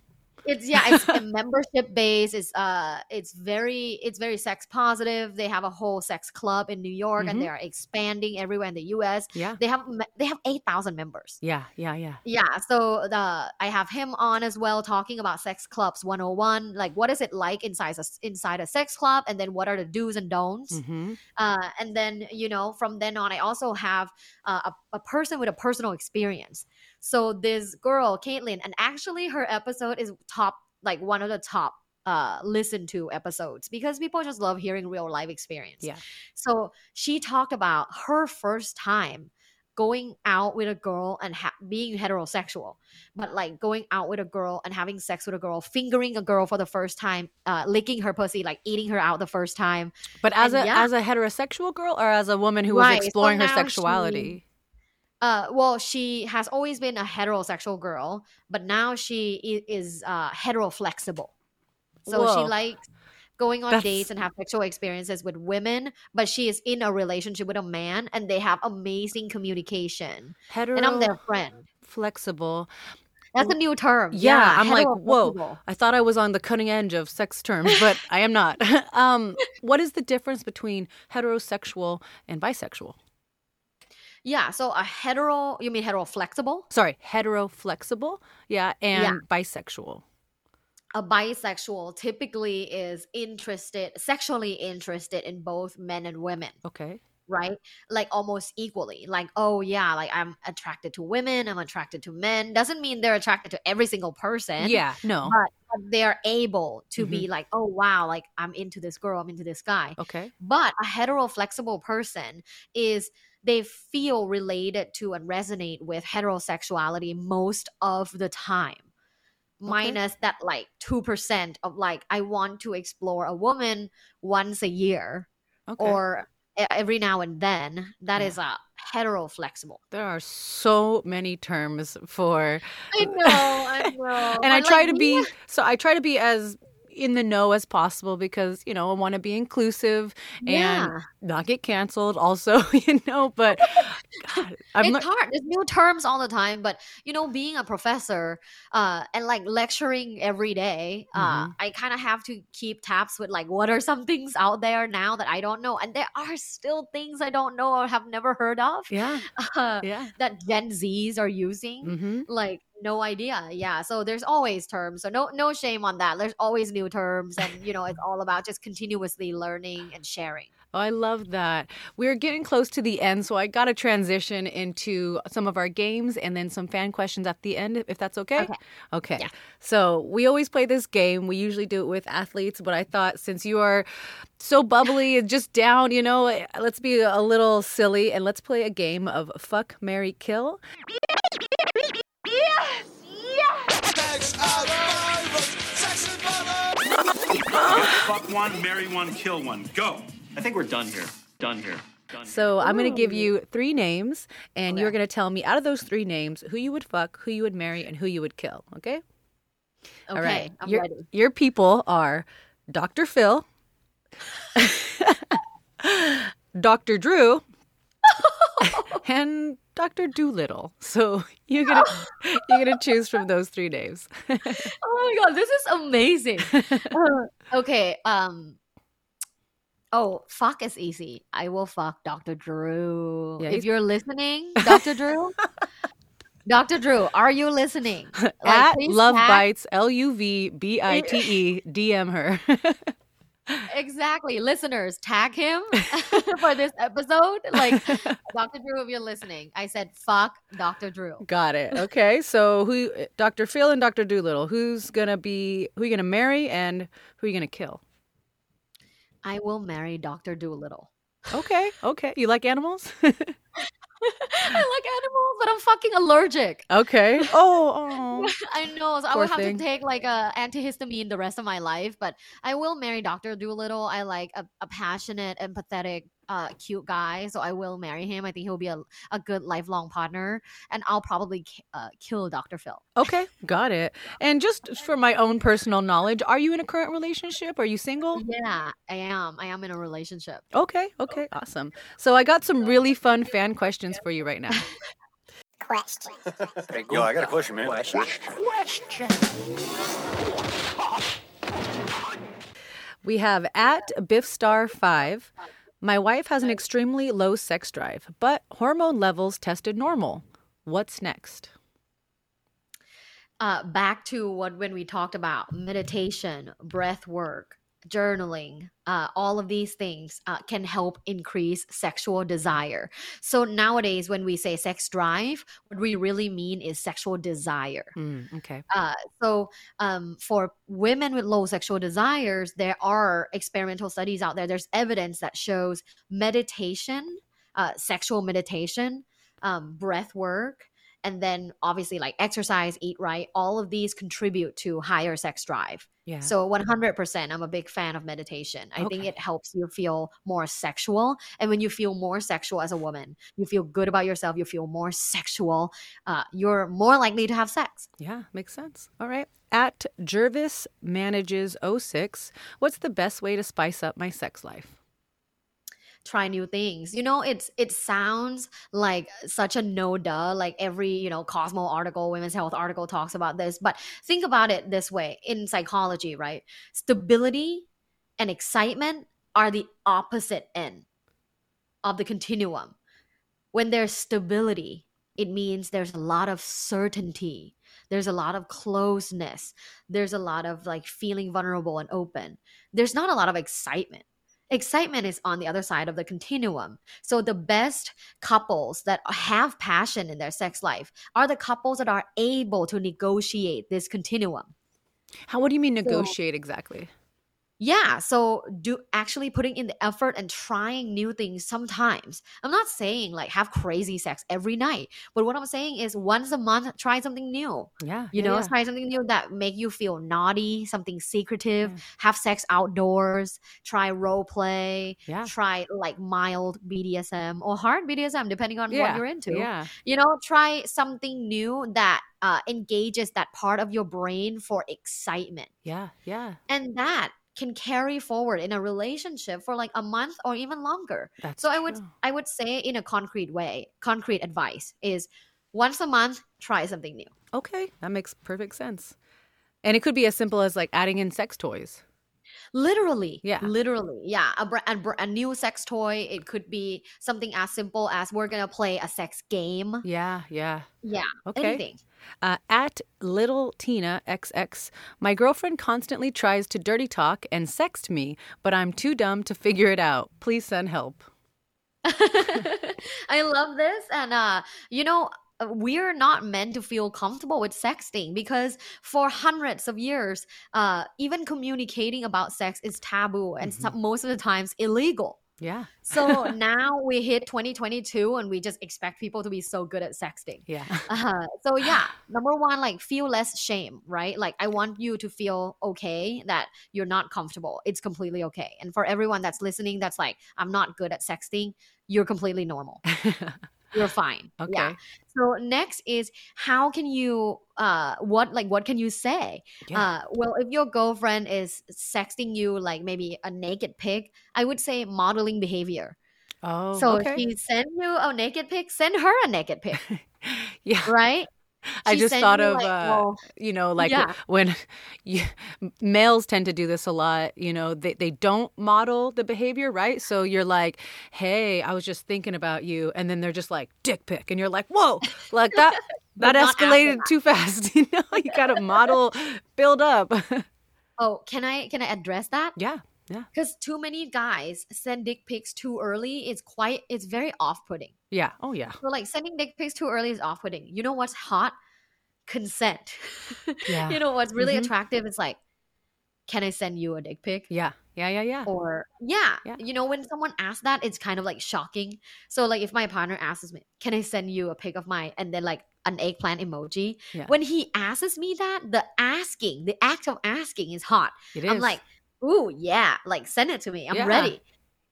it's yeah it's a [laughs] membership base it's uh it's very it's very sex positive they have a whole sex club in new york Mhm. and they are expanding everywhere in the us yeah. They have they have 8000 members. Yeah yeah yeah. Yeah so the i have him on as well talking about sex clubs 101 like what is it like inside a inside a sex club and then what are the do's and don'ts? Mm-hmm. uh, and then you know from then on i also have uh, a, a person with a personal experience so this girl caitlin and actually her episode is top like one of the top uh listened to episodes because people just love hearing real life experience Yeah. so she talked about her first time going out with a girl and ha- being heterosexual but like going out with a girl and having sex with a girl fingering a girl for the first time uh licking her pussy like eating her out the first time but as And a yeah. as a heterosexual girl or as a woman who was Right, so exploring her sexuality she- uh well she has always been a heterosexual girl but now she is uh hetero flexible so Whoa. she likes going on That's- dates and have sexual experiences with women but she is in a relationship with a man and they have amazing communication. Hetero and i'm their friend. Flexible that's a new term. Yeah, i'm like whoa. i thought i was on the cutting edge of sex terms but i am not. [laughs] Um what is the difference between heterosexual and bisexual yeah so a hetero you mean hetero flexible sorry hetero flexible yeah. and Yeah. bisexual. A bisexual typically is interested sexually interested in both men and women. Okay. Right? Like almost equally. Like oh yeah like i'm attracted to women i'm attracted to men. Doesn't mean they're attracted to every single person. Yeah no. But, but they're able to be mm-hmm. like oh wow like i'm into this girl i'm into this guy. Okay. But a hetero flexible person is they feel related to and resonate with heterosexuality most of the time. Minus that like 2% of like i want to explore a woman once a year okay. or every now and then. That Yeah. is uh, a hetero flexible there are so many terms for i know i know. [laughs] And I but, try like, to be so I try to be as in the know as possible because you know I want to be inclusive and not get canceled also [laughs] you know but God, I'm it's hard. There's new terms all the time, but you know, being a professor uh, and like lecturing every day, uh, Mhm. I kind of have to keep tabs with like what are some [laughs] things out there now that I don't know, and there are still things I don't know or have never heard of yeah [laughs] uh, yeah that Gen Zs are using. hmm Like no idea, yeah. So there's always terms, so no no shame on that. There's always new terms, and you know, it's all about just continuously learning and sharing. Oh, I love that. We're getting close to the end, so I got to transition into some of our games and then some fan questions at the end, if that's okay. Okay. Okay. Yeah. So we always play this game. We usually do it with athletes, but I thought since you are so bubbly and just down, you know, let's be a little silly and let's play a game of fuck, Mary, kill. Fuck one, marry one, kill one. Go. I think we're done here. Done here. Done. So I'm going to give you three names, and you're going to tell me out of those three names who you would fuck, who you would marry, and who you would kill. Okay. Okay, All right. I'm your, ready. Your people are Dr. Phil, [laughs] Dr. Drew, [laughs] and Dr. Dolittle. So you're gonna you're gonna choose from those three names. [laughs] oh my god, this is amazing. [laughs] Uh, okay, um Oh, fuck is easy. I will fuck Dr. Drew. Yeah, if you're listening, Dr. Drew, [laughs] Dr. Drew, are you listening? Like, At Love Bites, L U V B I T E, DM her. Exactly. Listeners, tag him [laughs] [laughs] for this episode. Like, [laughs] Dr. Drew, if you're listening, I said, fuck Dr. Drew. Got it. Okay. So who eh, Dr. Phil and Dr. Dolittle, who's gonna be who you gonna marry and who you gonna kill? I will marry Dr. Dolittle. Okay. Okay. You like animals? [laughs] I like animals, but I'm fucking allergic. okay. [laughs] Oh, oh. I know. So I Poor would have thing. to take like a antihistamine the rest of my life, but I will marry Dr. Dolittle. I like a, a passionate, empathetic, uh, cute guy. So I will marry him. I think he'll be a, a good lifelong partner. And I'll probably ki- uh, kill Dr. Phil. Okay, got it. And just [laughs] for my own personal knowledge, are you in a current relationship? Are you single? Yeah, I am. I am in a relationship. Okay, okay, awesome. So I got some really fun fan questions for you right now. Question. Yo, I got a question, man. Question. We have at Biffstar5. My wife has an extremely low sex drive, but hormone levels tested normal. What's next? uh, back to what when we talked about meditation, breath work, journaling, uh, all of these things uh, can help increase sexual desire. So nowadays, when we say sex drive, what we really mean is sexual desire. Mm, okay. Uh, so um, for women with low sexual desires, there are experimental studies out there. There's evidence that shows meditation, uh, sexual meditation, um, breath work, and then obviously like exercise, eat right. All of these contribute to higher sex drive. Yeah. So 100%, I'm a big fan of meditation. I think it helps you feel more sexual. And when you feel more sexual as a woman, you feel good about yourself, you feel more sexual, uh, you're more likely to have sex. Yeah, makes sense. All right. At Jervis manages 06, what's the best way to spice up my sex life? Try new things. You know, it's it sounds like such a no duh. Like every you know Cosmo article, Women's Health article talks about this. But think about it this way: in psychology, right? Stability and excitement are the opposite end of the continuum. When there's stability, it means there's a lot of certainty. There's a lot of closeness. There's a lot of like feeling vulnerable and open. There's not a lot of excitement excitement is on the other side of the continuum. So the best couples that have passion in their sex life are the couples that are able to negotiate this continuum. How what do you mean So- negotiate exactly? Yeah, so do actually putting in the effort and trying new things sometimes. I'm not saying like have crazy sex every night, but what I'm saying is once a month try something new. Yeah. You yeah, know, yeah. try something new that make you feel naughty, something secretive, have sex outdoors, try role play, Yeah. try like mild BDSM or hard BDSM depending on what you're into. yeah. You know, try something new that uh, engages that part of your brain for excitement. Yeah, yeah. And that can carry forward in a relationship for like a month or even longer. That's so I would. I would say in a concrete way, concrete advice is once a month try something new. Okay, that makes perfect sense. And it could be as simple as like adding in sex toys. Literally. Yeah. Literally. Yeah. A, a, a new sex toy. It could be something as simple as we're to play a sex game. Yeah, yeah. Yeah. Okay. Anything. Uh, at little Tina XX, my girlfriend constantly tries to dirty talk and sext me, but I'm too dumb to figure it out. Please send help. [laughs] I love this. And, uh, you know, we're not meant to feel comfortable with sexting because for hundreds of years, uh, even communicating about sex is taboo and some, most of the times illegal. Yeah. So [laughs] now we hit 2022 and we just expect people to be so good at sexting. Yeah. [laughs] Uh, so yeah, number one, like feel less shame, right? Like I want you to feel okay that you're not comfortable. It's completely okay. And for everyone that's listening, that's like, I'm not good at sexting, you're completely normal. [laughs] you're fine. Yeah. Okay. So next is how can you uh what like what can you say? Yeah. Uh well if your girlfriend is sexting you like maybe a naked pic, I would say modeling behavior. Oh, so okay. if she send you a naked pic, send her a naked pic. [laughs] Yeah. Right? I just thought of, like, uh, well, you know, like yeah. when [laughs] you, males tend to do this a lot, you know, they, they don't model the behavior, right? So you're like, hey, I was just thinking about you. And then they're just like, dick pic. And you're like, whoa, like that. [laughs] That but not after escalated too fast. [laughs] You know, you got to model, build up. Oh, can I can I address that? yeah, yeah, Because too many guys send dick pics too early. It's quite. It's very off-putting. yeah. Oh, yeah. So like sending dick pics too early is off-putting. You know what's hot? Consent. [laughs] Yeah. you know what's really Mhm. attractive? It's like, can I send you a dick pic? Yeah, yeah, yeah, yeah. Or yeah, Yeah. you know when someone asks that, it's kind of like shocking. So like if my partner asks me, "Can I send you a pic of my?" and then like an eggplant emoji. Yeah. When he asks me that, the asking, the act of asking is hot. It I'm is. like, ooh yeah, like send it to me. I'm Yeah. ready.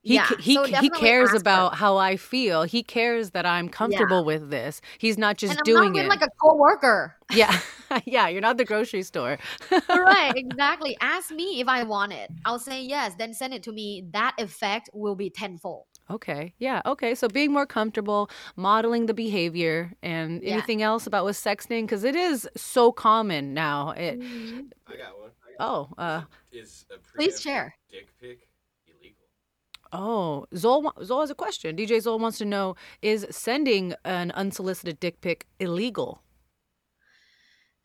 He, yeah, he, so he cares about her. how I feel. He cares that I'm comfortable with this. He's not just and I'm doing not it. like a coworker. [laughs] yeah, [laughs] yeah. You're not the grocery store. right, [laughs] exactly. Ask me if I want it. I'll say yes, then send it to me. That effect will be tenfold. Okay. Yeah. Okay. So being more comfortable, modeling the behavior, and Yeah. anything else about with sexting because it is so common now. It, mm-hmm. I got one. Oh. Uh. Is a Please share. dick pic illegal? Oh. Zol. Zol has a question. DJ Zol wants to know: Is sending an unsolicited dick pic illegal?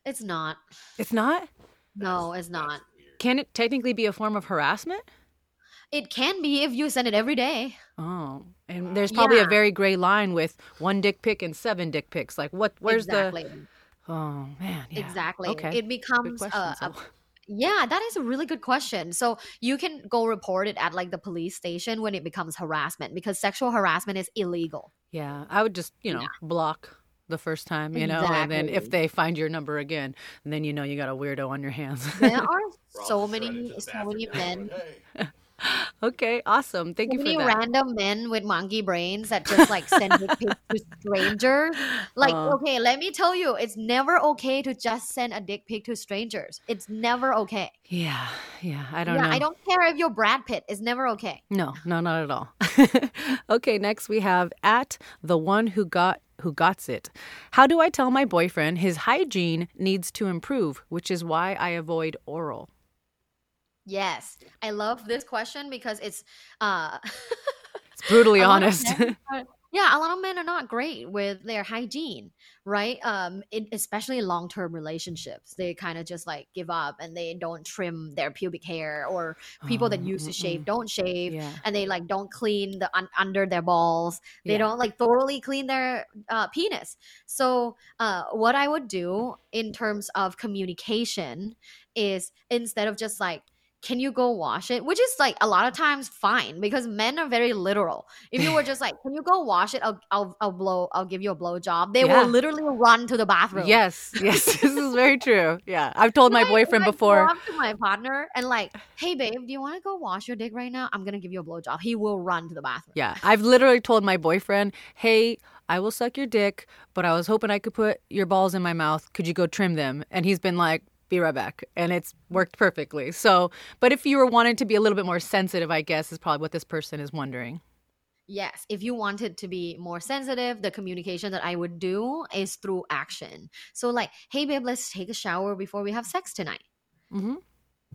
It's not. It's not. No, it's not. Can it technically be a form of harassment? It can be if you send it every day. Oh, and there's probably a very gray line with one dick pic and seven dick pics. Like, what? Where's exactly. the? Oh man, yeah. Exactly. Okay, It becomes question, a, a Zol. Yeah, that is a really good question. So you can go report it at like the police station when it becomes harassment because sexual harassment is illegal. Yeah, I would just you know block the first time, you know, and then if they find your number again, then you know you got a weirdo on your hands. There [laughs] are so many, so many men, [laughs] [laughs] okay, awesome. Thank so you for many that. random men with monkey brains that just like send dick pics to strangers. Like, Uh. okay, let me tell you, it's never okay to just send a dick pic to strangers. It's never okay. yeah, yeah. I don't yeah, know. I don't care if you're Brad Pitt. It's never okay. No, no, not at all. [laughs] okay, next we have at the one who got who gots it. How do I tell my boyfriend his hygiene needs to improve, which is why I avoid oral? Yes, I love this question because it's uh [laughs] It's brutally a lot of honest. [laughs] are- yeah, a lot of men are not great with their hygiene, right? Um, in, especially long-term relationships, they kind of just like give up and they don't trim their pubic hair, or people that Oh, used to shave don't shave, Yeah. and they like don't clean the un- under their balls. They Yeah. don't like thoroughly clean their uh, penis. So, uh, what I would do in terms of communication is instead of just like can you go wash it? Which is like a lot of times fine because men are very literal. If you were just like, can you go wash it? I'll I'll, I'll blow I'll give you a blow job. They Yeah. will literally run to the bathroom. Yes, yes, [laughs] this is very true. Yeah, I've told my boyfriend I before. Up to my partner and like, hey babe, do you want to go wash your dick right now? I'm gonna give you a blow job. He will run to the bathroom. Yeah, I've literally told my boyfriend, "Hey, I will suck your dick, but I was hoping I could put your balls in my mouth. Could you go trim them?" And he's been like, "Be right back," and it's worked perfectly. So, but if you were wanting to be a little bit more sensitive, I guess is probably what this person is wondering. Yes, if you wanted to be more sensitive, the communication that I would do is through action. So like, hey babe, let's take a shower before we have sex tonight. Mm-hmm.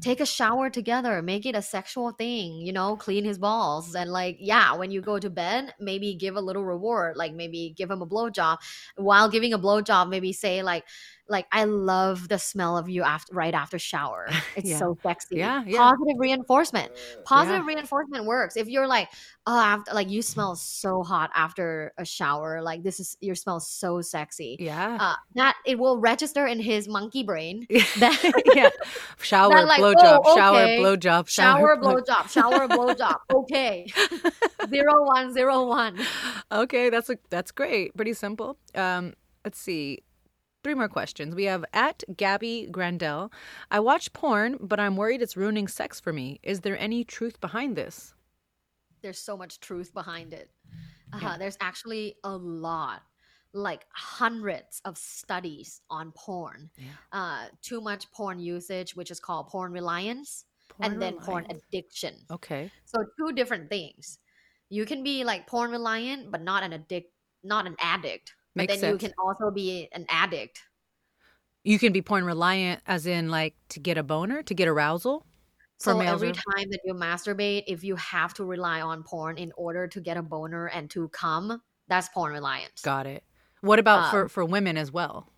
take a shower together make it a sexual thing you know clean his balls and like yeah when you go to bed maybe give a little reward like maybe give him a blowjob while giving a blowjob maybe say like like i love the smell of you after right after shower [laughs] it's Yeah. so sexy Yeah, yeah. positive reinforcement positive Yeah. reinforcement works if you're like oh after like you smell so hot after a shower like this is your smell so sexy Yeah. uh, that it will register in his monkey brain [laughs] that [laughs] yeah. Shower, that, like, blowjob, oh, shower, okay. blowjob, shower, shower, blow- blowjob, shower, blowjob. Okay, zero one zero one. Okay, that's a, that's great. Pretty simple. Um, let's see. Three more questions. We have at Gabby Grandel. I watch porn, but I'm worried it's ruining sex for me. Is there any truth behind this? There's so much truth behind it. Uh, There's actually a lot, like hundreds of studies on porn. Uh, too much porn usage, which is called porn reliance, Porn and then porn addiction. Okay. So two different things. You can be like porn reliant, but not an addict, not an addict. But Makes then you can also be an addict. You can be porn reliant, as in like to get a boner, to get arousal. For So every time that you masturbate, if you have to rely on porn in order to get a boner and to come, that's porn reliance. Got it. What about Uh, for for women as well?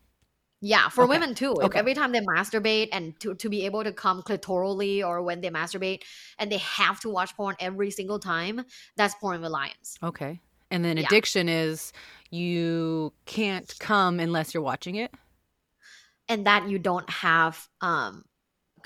Yeah, for Okay. women too. Okay. every time they masturbate and to, to be able to come clitorally or when they masturbate and they have to watch porn every single time, that's porn reliance. Okay. And then Yeah. addiction is you can't come unless you're watching it. And that you don't have um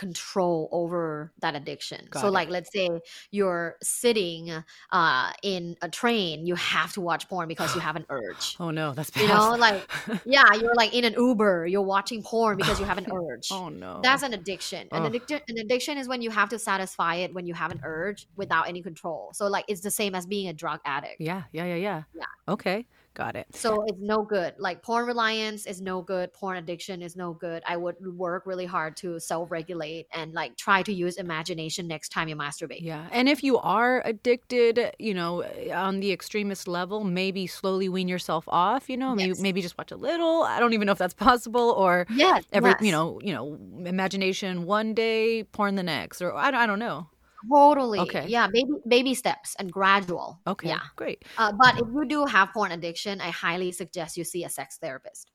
control over that addiction. Got so it. like let's say you're sitting uh in a train, you have to watch porn because you [sighs] have an urge. Oh no, that's bad. You know, like [laughs] yeah, you're like in an Uber, you're watching porn because you have an [laughs] urge. oh no. That's an addiction. An Ugh. addiction an addiction is when you have to satisfy it when you have an urge without any control. So like it's the same as being a drug addict. yeah, yeah, yeah, yeah. Yeah. Okay. Got it. So it's no good. Like porn reliance is no good. Porn addiction is no good. I would work really hard to self-regulate and like try to use imagination next time you masturbate. Yeah. And if you are addicted, you know, on the extremist level, maybe slowly wean yourself off, you know, maybe Yes. maybe just watch a little. I don't even know if that's possible or Yes, every, yes. you know, you know, imagination one day, porn the next or I, don't- I don't know. Totally. Okay. Yeah, baby baby steps and gradual. Okay. Yeah. Great. Uh, but if you do have porn addiction, I highly suggest you see a sex therapist.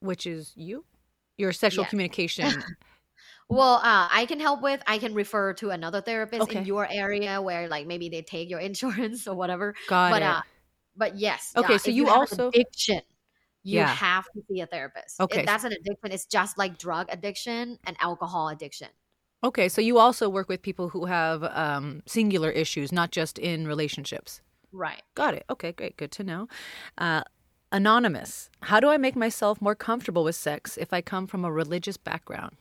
Which is you? Your sexual Yes. communication. [laughs] Well, uh, I can help with. I can refer to another therapist Okay. in your area where, like, maybe they take your [laughs] insurance or whatever. Got but it. uh, but yes. Okay, yeah, so you an also- addiction. You Yeah. have to see a therapist. Okay. If that's an addiction, it's just like drug addiction and alcohol addiction. Okay, so you also work with people who have um, singular issues, not just in relationships. Right. Got it. Okay, great. Good to know. Uh, anonymous. How do I make myself more comfortable with sex if I come from a religious background?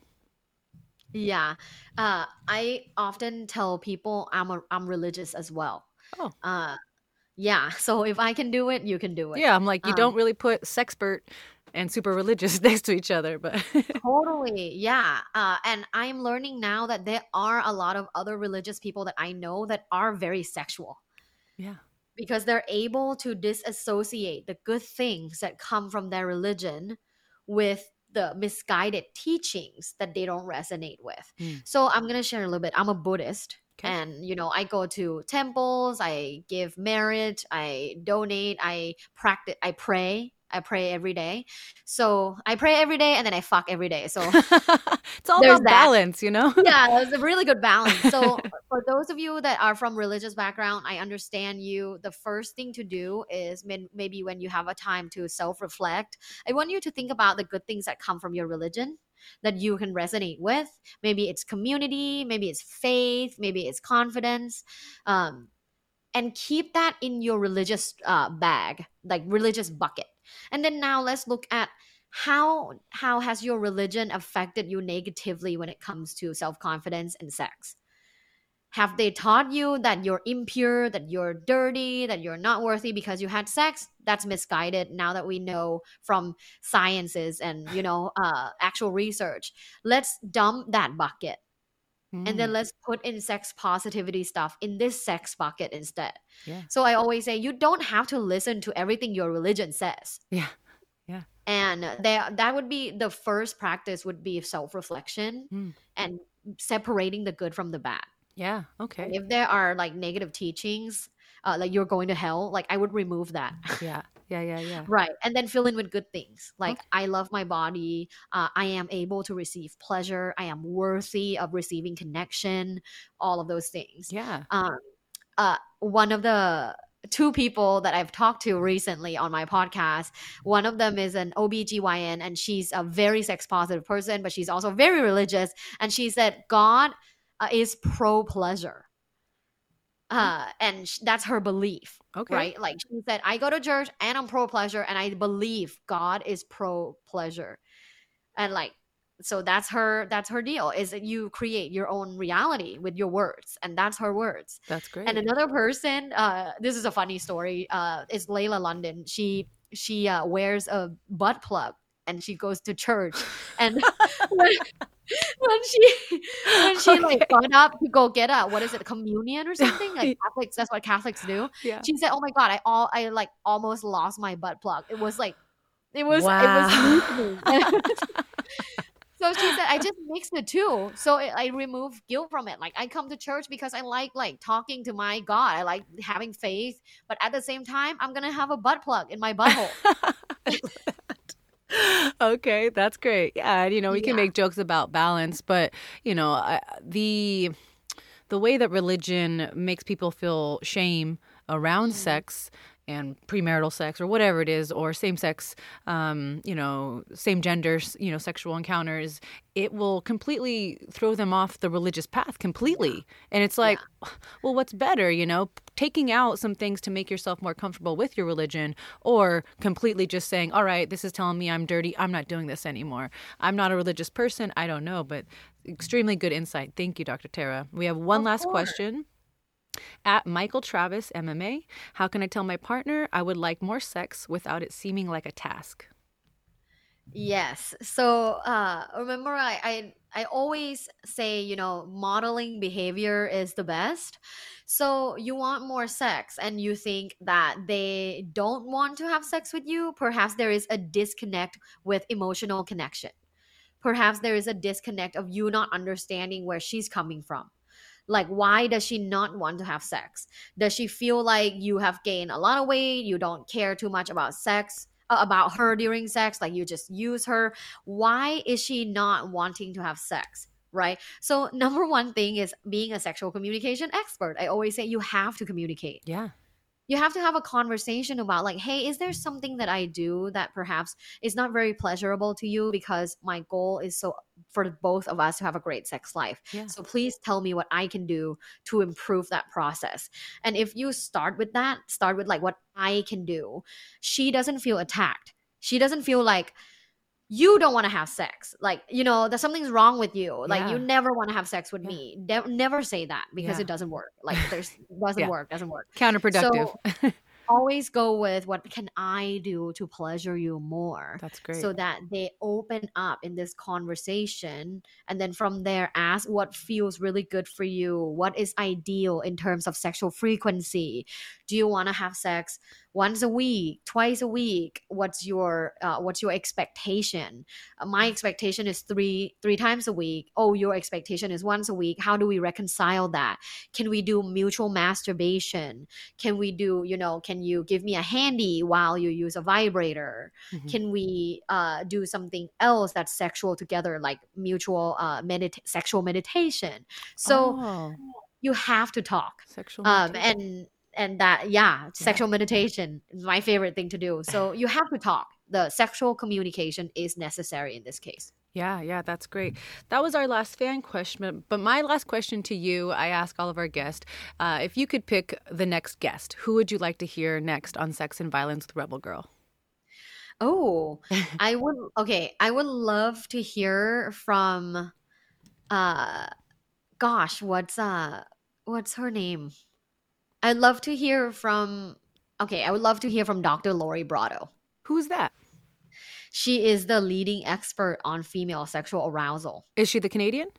Yeah. Uh, I often tell people I'm a, I'm religious as well. Oh. Uh, yeah. [laughs] So if I can do it, you can do it. Yeah, I'm like, you Um, don't really put sexpert and super religious [laughs] next to each other, but [laughs] Totally. Yeah. Uh, and I'm learning now that there are a lot of other religious people that I know that are very sexual yeah. because they're able to disassociate the good things that come from their religion with the misguided teachings that they don't resonate with. Mm. So I'm going to share a little bit. I'm a Buddhist. Okay. And you know, I go to temples, I give merit, I donate, I practice, I pray, I pray every day. So I pray every day and then I fuck every day. So [laughs] it's all about that. balance, you know? yeah, it's a really good balance. So [laughs] for those of you that are from religious background, I understand you. The first thing to do is maybe when you have a time to self-reflect, I want you to think about the good things that come from your religion that you can resonate with. Maybe it's community, maybe it's faith, maybe it's confidence. Um, and keep that in your religious uh, bag, like religious bucket. And then now let's look at how how has your religion affected you negatively when it comes to self-confidence and sex? Have they taught you that you're impure that you're dirty that you're not worthy because you had sex? That's misguided now that we know from sciences and you know uh, actual research. Let's dump that bucket and Mm. then let's put in sex positivity stuff in this sex bucket instead Yeah. so i always say you don't have to listen to everything your religion says Yeah. Yeah. and that that would be the first practice would be self-reflection Mm. and separating the good from the bad Yeah. Okay. and if there are like negative teachings uh, like you're going to hell like i would remove that Yeah. Yeah. Yeah. Yeah. right and then fill in with good things like i love my body uh, i am able to receive pleasure i am worthy of receiving connection all of those things Yeah. um, uh, one of the two people that I've talked to recently on my podcast, one of them is an OBGYN and she's a very sex positive person, but she's also very religious. And she said, God uh, is pro pleasure. Uh, and sh- that's her belief. Okay. Right. Like she said, I go to church and I'm pro pleasure and I believe God is pro pleasure. And like, so that's her that's her deal is that you create your own reality with your words and that's her words That's great. and another person uh this is a funny story uh is layla london she she uh, wears a butt plug and she goes to church and [laughs] [laughs] [laughs] when, she when she like got up to go get a what is it communion or [laughs] something like catholics that's what catholics do Yeah. she said oh my god i all i like almost lost my butt plug it was like it was Wow. it was. [laughs] So she said, I just mix the two. So I I remove guilt from it. Like I come to church because I like like talking to my God. I like having faith. But at the same time, I'm gonna have a butt plug in my butthole. Okay, that's great. Yeah, you know, we can make jokes about balance, but you know, I, the the way that religion makes people feel shame around Mm-hmm. sex and premarital sex or whatever it is or same sex um, you know same gender you know sexual encounters it will completely throw them off the religious path completely. And it's like [sighs] well what's better you know taking out some things to make yourself more comfortable with your religion or completely just saying all right this is telling me i'm dirty. I'm not doing this anymore. I'm not a religious person. I don't know. But extremely good insight. Thank you dr tara. We have one last question at Michael Travis MMA, how can I tell my partner I would like more sex without it seeming like a task? Yes. So uh remember I, I I always say, you know, modeling behavior is the best. So you want more sex and you think that they don't want to have sex with you, perhaps there is a disconnect with emotional connection. Perhaps there is a disconnect of you not understanding where she's coming from. Like, why does she not want to have sex? Does she feel like you have gained a lot of weight? You don't care too much about sex, uh, about her during sex? Like, you just use her? Why is she not wanting to have sex? Right. So, [laughs] number one thing is being a sexual communication expert. I always say you have to communicate Yeah. You have to have a conversation about like hey is there something that i do that perhaps is not very pleasurable to you because my goal is so for both of us to have a great sex life? Yeah. so please tell me what i can do to improve that process. And if you start with that start with like what i can do she doesn't feel attacked. She doesn't feel like you don't want to have sex like you know that something's wrong with you like you never want to have sex with me Ne- never say that because Yeah. it doesn't work like [laughs] there's doesn't Yeah. work doesn't work Counterproductive. so [laughs] always go with what can I do to pleasure you more. That's great. So that they open up in this conversation and then from there ask what feels really good for you, what is ideal in terms of sexual frequency. Do you want to have sex once a week, twice a week? What's your uh, what's your expectation? Uh, my expectation is 3 3 times a week. Oh, your expectation is once a week. How do we reconcile that? Can we do mutual masturbation? can we do you know can you give me a handy while you use a vibrator Mhm. can we uh, do something else that's sexual together like mutual uh, medit- sexual meditation so Oh, you have to talk sexual um meditation. and and that yeah sexual meditation is my favorite thing to do so [sighs] you have to talk the sexual communication is necessary in this case Yeah, yeah, that's great. That was our last fan question. But my last question to you, I ask all of our guests uh, if you could pick the next guest, who would you like to hear next on Sex and Violence with Rebel Girl? Oh, [laughs] I would okay, I would love to hear from uh gosh, what's uh what's her name? I'd love to hear from okay, I would love to hear from Dr. Lori Brotto. Who's that? She is the leading expert on female sexual arousal. Is she the Canadian?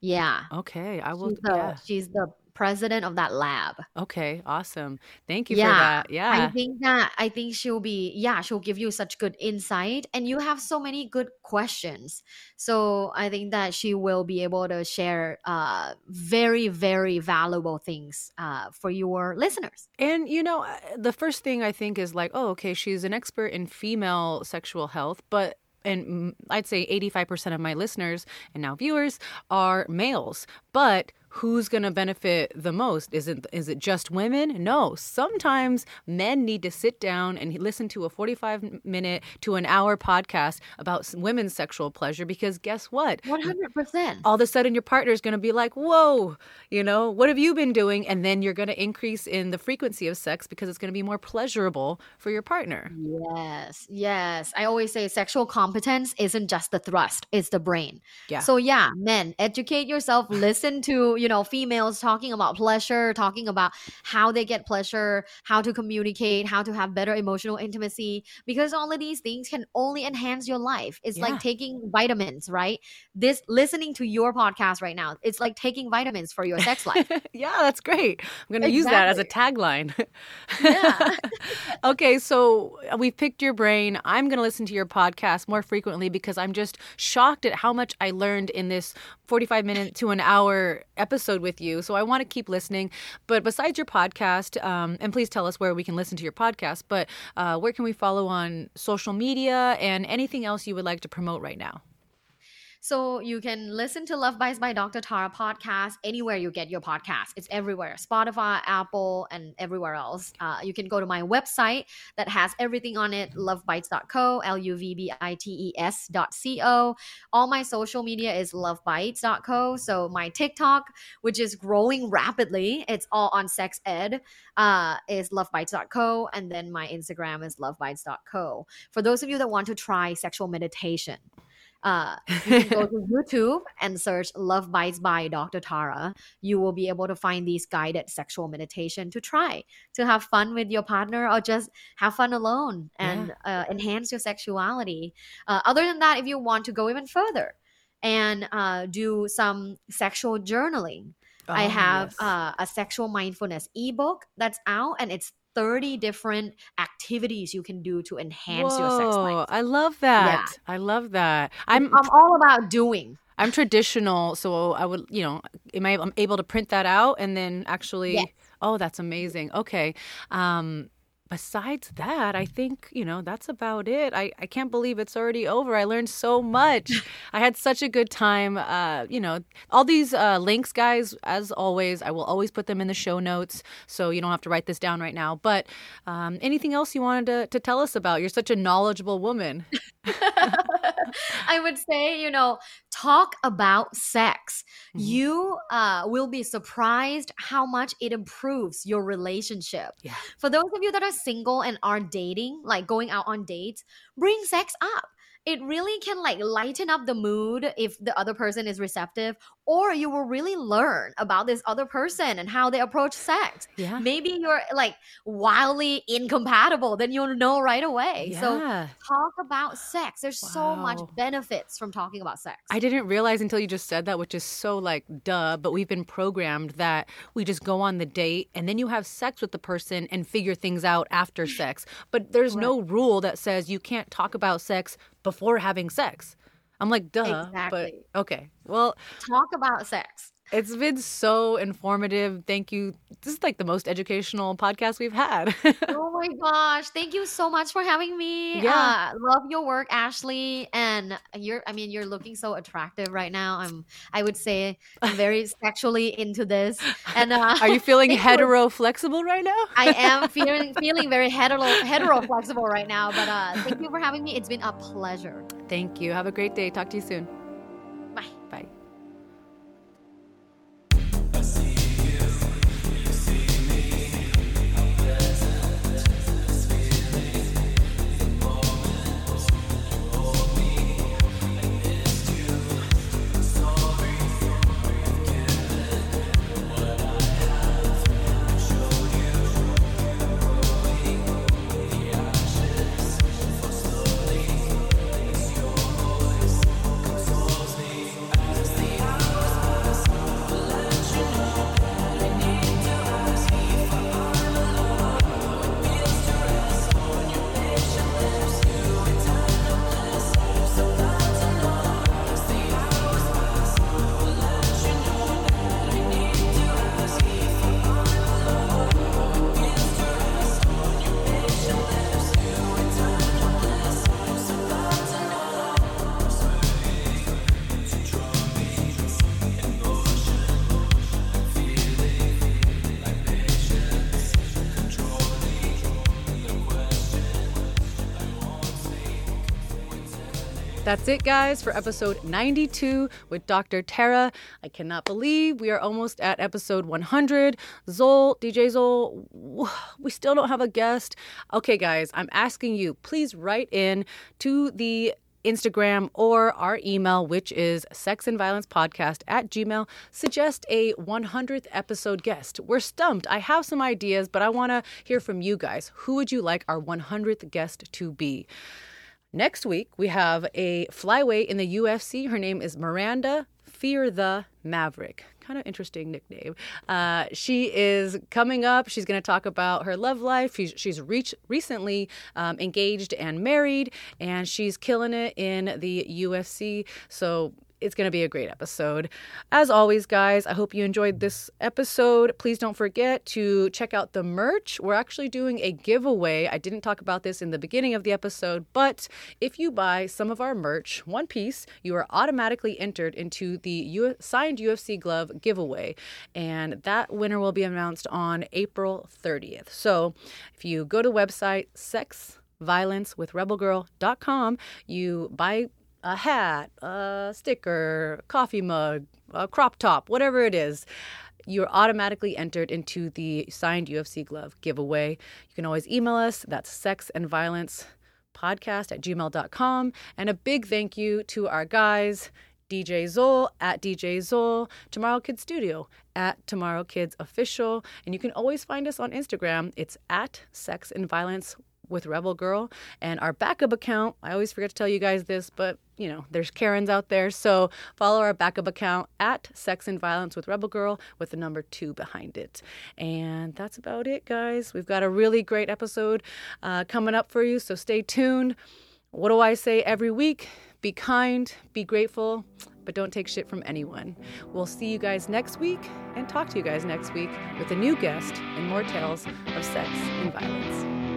Yeah. Okay, I will. She's the, yeah. she's the president of that lab. Okay, awesome. Thank you yeah, for that. Yeah. I think that I think she'll be yeah, she'll give you such good insight and you have so many good questions. So I think that she will be able to share uh very very valuable things uh for your listeners. And you know, uh, the first thing I think is like, oh, okay, she's an expert in female sexual health, but and mm, I'd say 85% of my listeners and now viewers are males. But who's going to benefit the most? Is it is it just women? No. Sometimes men need to sit down and listen to a 45 minute to an hour podcast about women's sexual pleasure because guess what? 100%. all of a sudden your partner is going to be like, whoa, you know, what have you been doing? And then you're going to increase in the frequency of sex because it's going to be more pleasurable for your partner. Yes, yes. I always say sexual competence isn't just the thrust, it's the brain. Yeah. So yeah, men, educate yourself, listen to, you know, females talking about pleasure, talking about how they get pleasure, how to communicate, how to have better emotional intimacy because all of these things can only enhance your life. It's Yeah. like taking vitamins, right? This listening to your podcast right now, it's like taking vitamins for your [laughs] sex life. yeah, that's great. I'm going to use that as a tagline. Yeah. [laughs] okay, so uh, we've picked your brain. I'm going to listen to your podcast more frequently because I'm just shocked at how much I learned in this 45 minute to an hour episode episode with you, so I want to keep listening. But besides your podcast, um, and please tell us where we can listen to your podcast. But uh, where can we follow on social media and anything else you would like to promote right now? So you can listen to Love Bites by Dr. Tara podcast anywhere you get your podcast. It's everywhere Spotify, Apple, and everywhere else. Uh, you can go to my website that has everything on it lovebites.co, L U V B I T E S dot C O. All my social media is lovebites.co. So my TikTok, which is growing rapidly, it's all on sex ed, uh, is lovebites.co. And then my Instagram is lovebites.co. For those of you that want to try sexual meditation, uh, you can go [laughs] to YouTube and search Love Bites by Dr. Tara. You will be able to find these guided sexual meditation to try to have fun with your partner or just have fun alone and uh, enhance your sexuality. Uh, other than that, if you want to go even further and uh, do some sexual journaling, I Oh, have yes. uh, a sexual mindfulness ebook that's out and it's 30 different activities you can do to enhance your sex life. I love that. I love that. I'm I'm all about doing. I'm traditional, so I would, you know, am I I'm able to print that out and then actually Yes. Oh, that's amazing. Okay. Um besides that, I think, you know, that's about it. I, I can't believe it's already over. I learned so much. [laughs] I had such a good time. Uh, you know, all these uh, links, guys, as always, I will always put them in the show notes. So you don't have to write this down right now. But um, anything else you wanted to, to tell us about? You're such a knowledgeable woman. [laughs] [laughs] I would say, you know, talk about sex. Mm-hmm. You uh, will be surprised how much it improves your relationship. Yeah. For those of you that are single and are dating, like going out on dates, bring sex up. It really can like lighten up the mood if the other person is receptive, or you will really learn about this other person and how they approach sex. Yeah. Maybe you're like wildly incompatible, then you'll know right away. Yeah. So talk about sex. There's so much benefits from talking about sex. I didn't realize until you just said that, which is so like duh, but we've been programmed that we just go on the date and then you have sex with the person and figure things out after sex. But there's no rule that says you can't talk about sex before having sex. I'm like, duh. Exactly. But okay. Well, talk about sex. It's been so informative. Thank you. This is like the most educational podcast we've had. [laughs] oh my gosh. Thank you so much for having me. Yeah. Uh, love your work, Ashley. And you're I mean, you're looking so attractive right now. I'm I would say I'm very [laughs] sexually into this. And uh Are you [laughs] feeling hetero flexible right now? I am feeling feeling very hetero hetero flexible right now. But uh thank you for having me. It's been a pleasure. Thank you. Have a great day. Talk to you soon. Bye. Bye. That's it, guys, for episode 92 with Dr. Tara. I cannot believe we are almost at episode 100. Zol, DJ Zol, we still don't have a guest. Okay, guys, I'm asking you, please write in to the Instagram or our email, which is sexandviolencepodcast at gmail. Suggest a 100th episode guest. We're stumped. I have some ideas, but I want to hear from you guys. Who would you like our 100th guest to be? Next week, we have a flyweight in the UFC. Her name is Miranda Fear the Maverick. Kind of interesting nickname. Uh, she is coming up. She's going to talk about her love life. She's, she's reached, recently um, engaged and married, and she's killing it in the UFC. So it's going to be a great episode. As always, guys, I hope you enjoyed this episode. Please don't forget to check out the merch. We're actually doing a giveaway. I didn't talk about this in the beginning of the episode, but if you buy some of our merch, one piece, you are automatically entered into the U- signed UFC glove giveaway. And that winner will be announced on April 30th. So if you go to the website, sexviolencewithrebelgirl.com, you buy a hat, a sticker, coffee mug, a crop top, whatever it is, you're automatically entered into the signed UFC glove giveaway. You can always email us. That's sex and violence podcast at gmail.com. And a big thank you to our guys, DJ Zol at DJ Zol, Tomorrow Kids Studio at Tomorrow Kids Official. And you can always find us on Instagram. It's at Sex and Violence with Rebel Girl. And our backup account, I always forget to tell you guys this, but you know, there's Karens out there. So follow our backup account at Sex and Violence with Rebel Girl with the number two behind it. And that's about it, guys. We've got a really great episode uh, coming up for you. So stay tuned. What do I say every week? Be kind, be grateful, but don't take shit from anyone. We'll see you guys next week and talk to you guys next week with a new guest and more tales of sex and violence.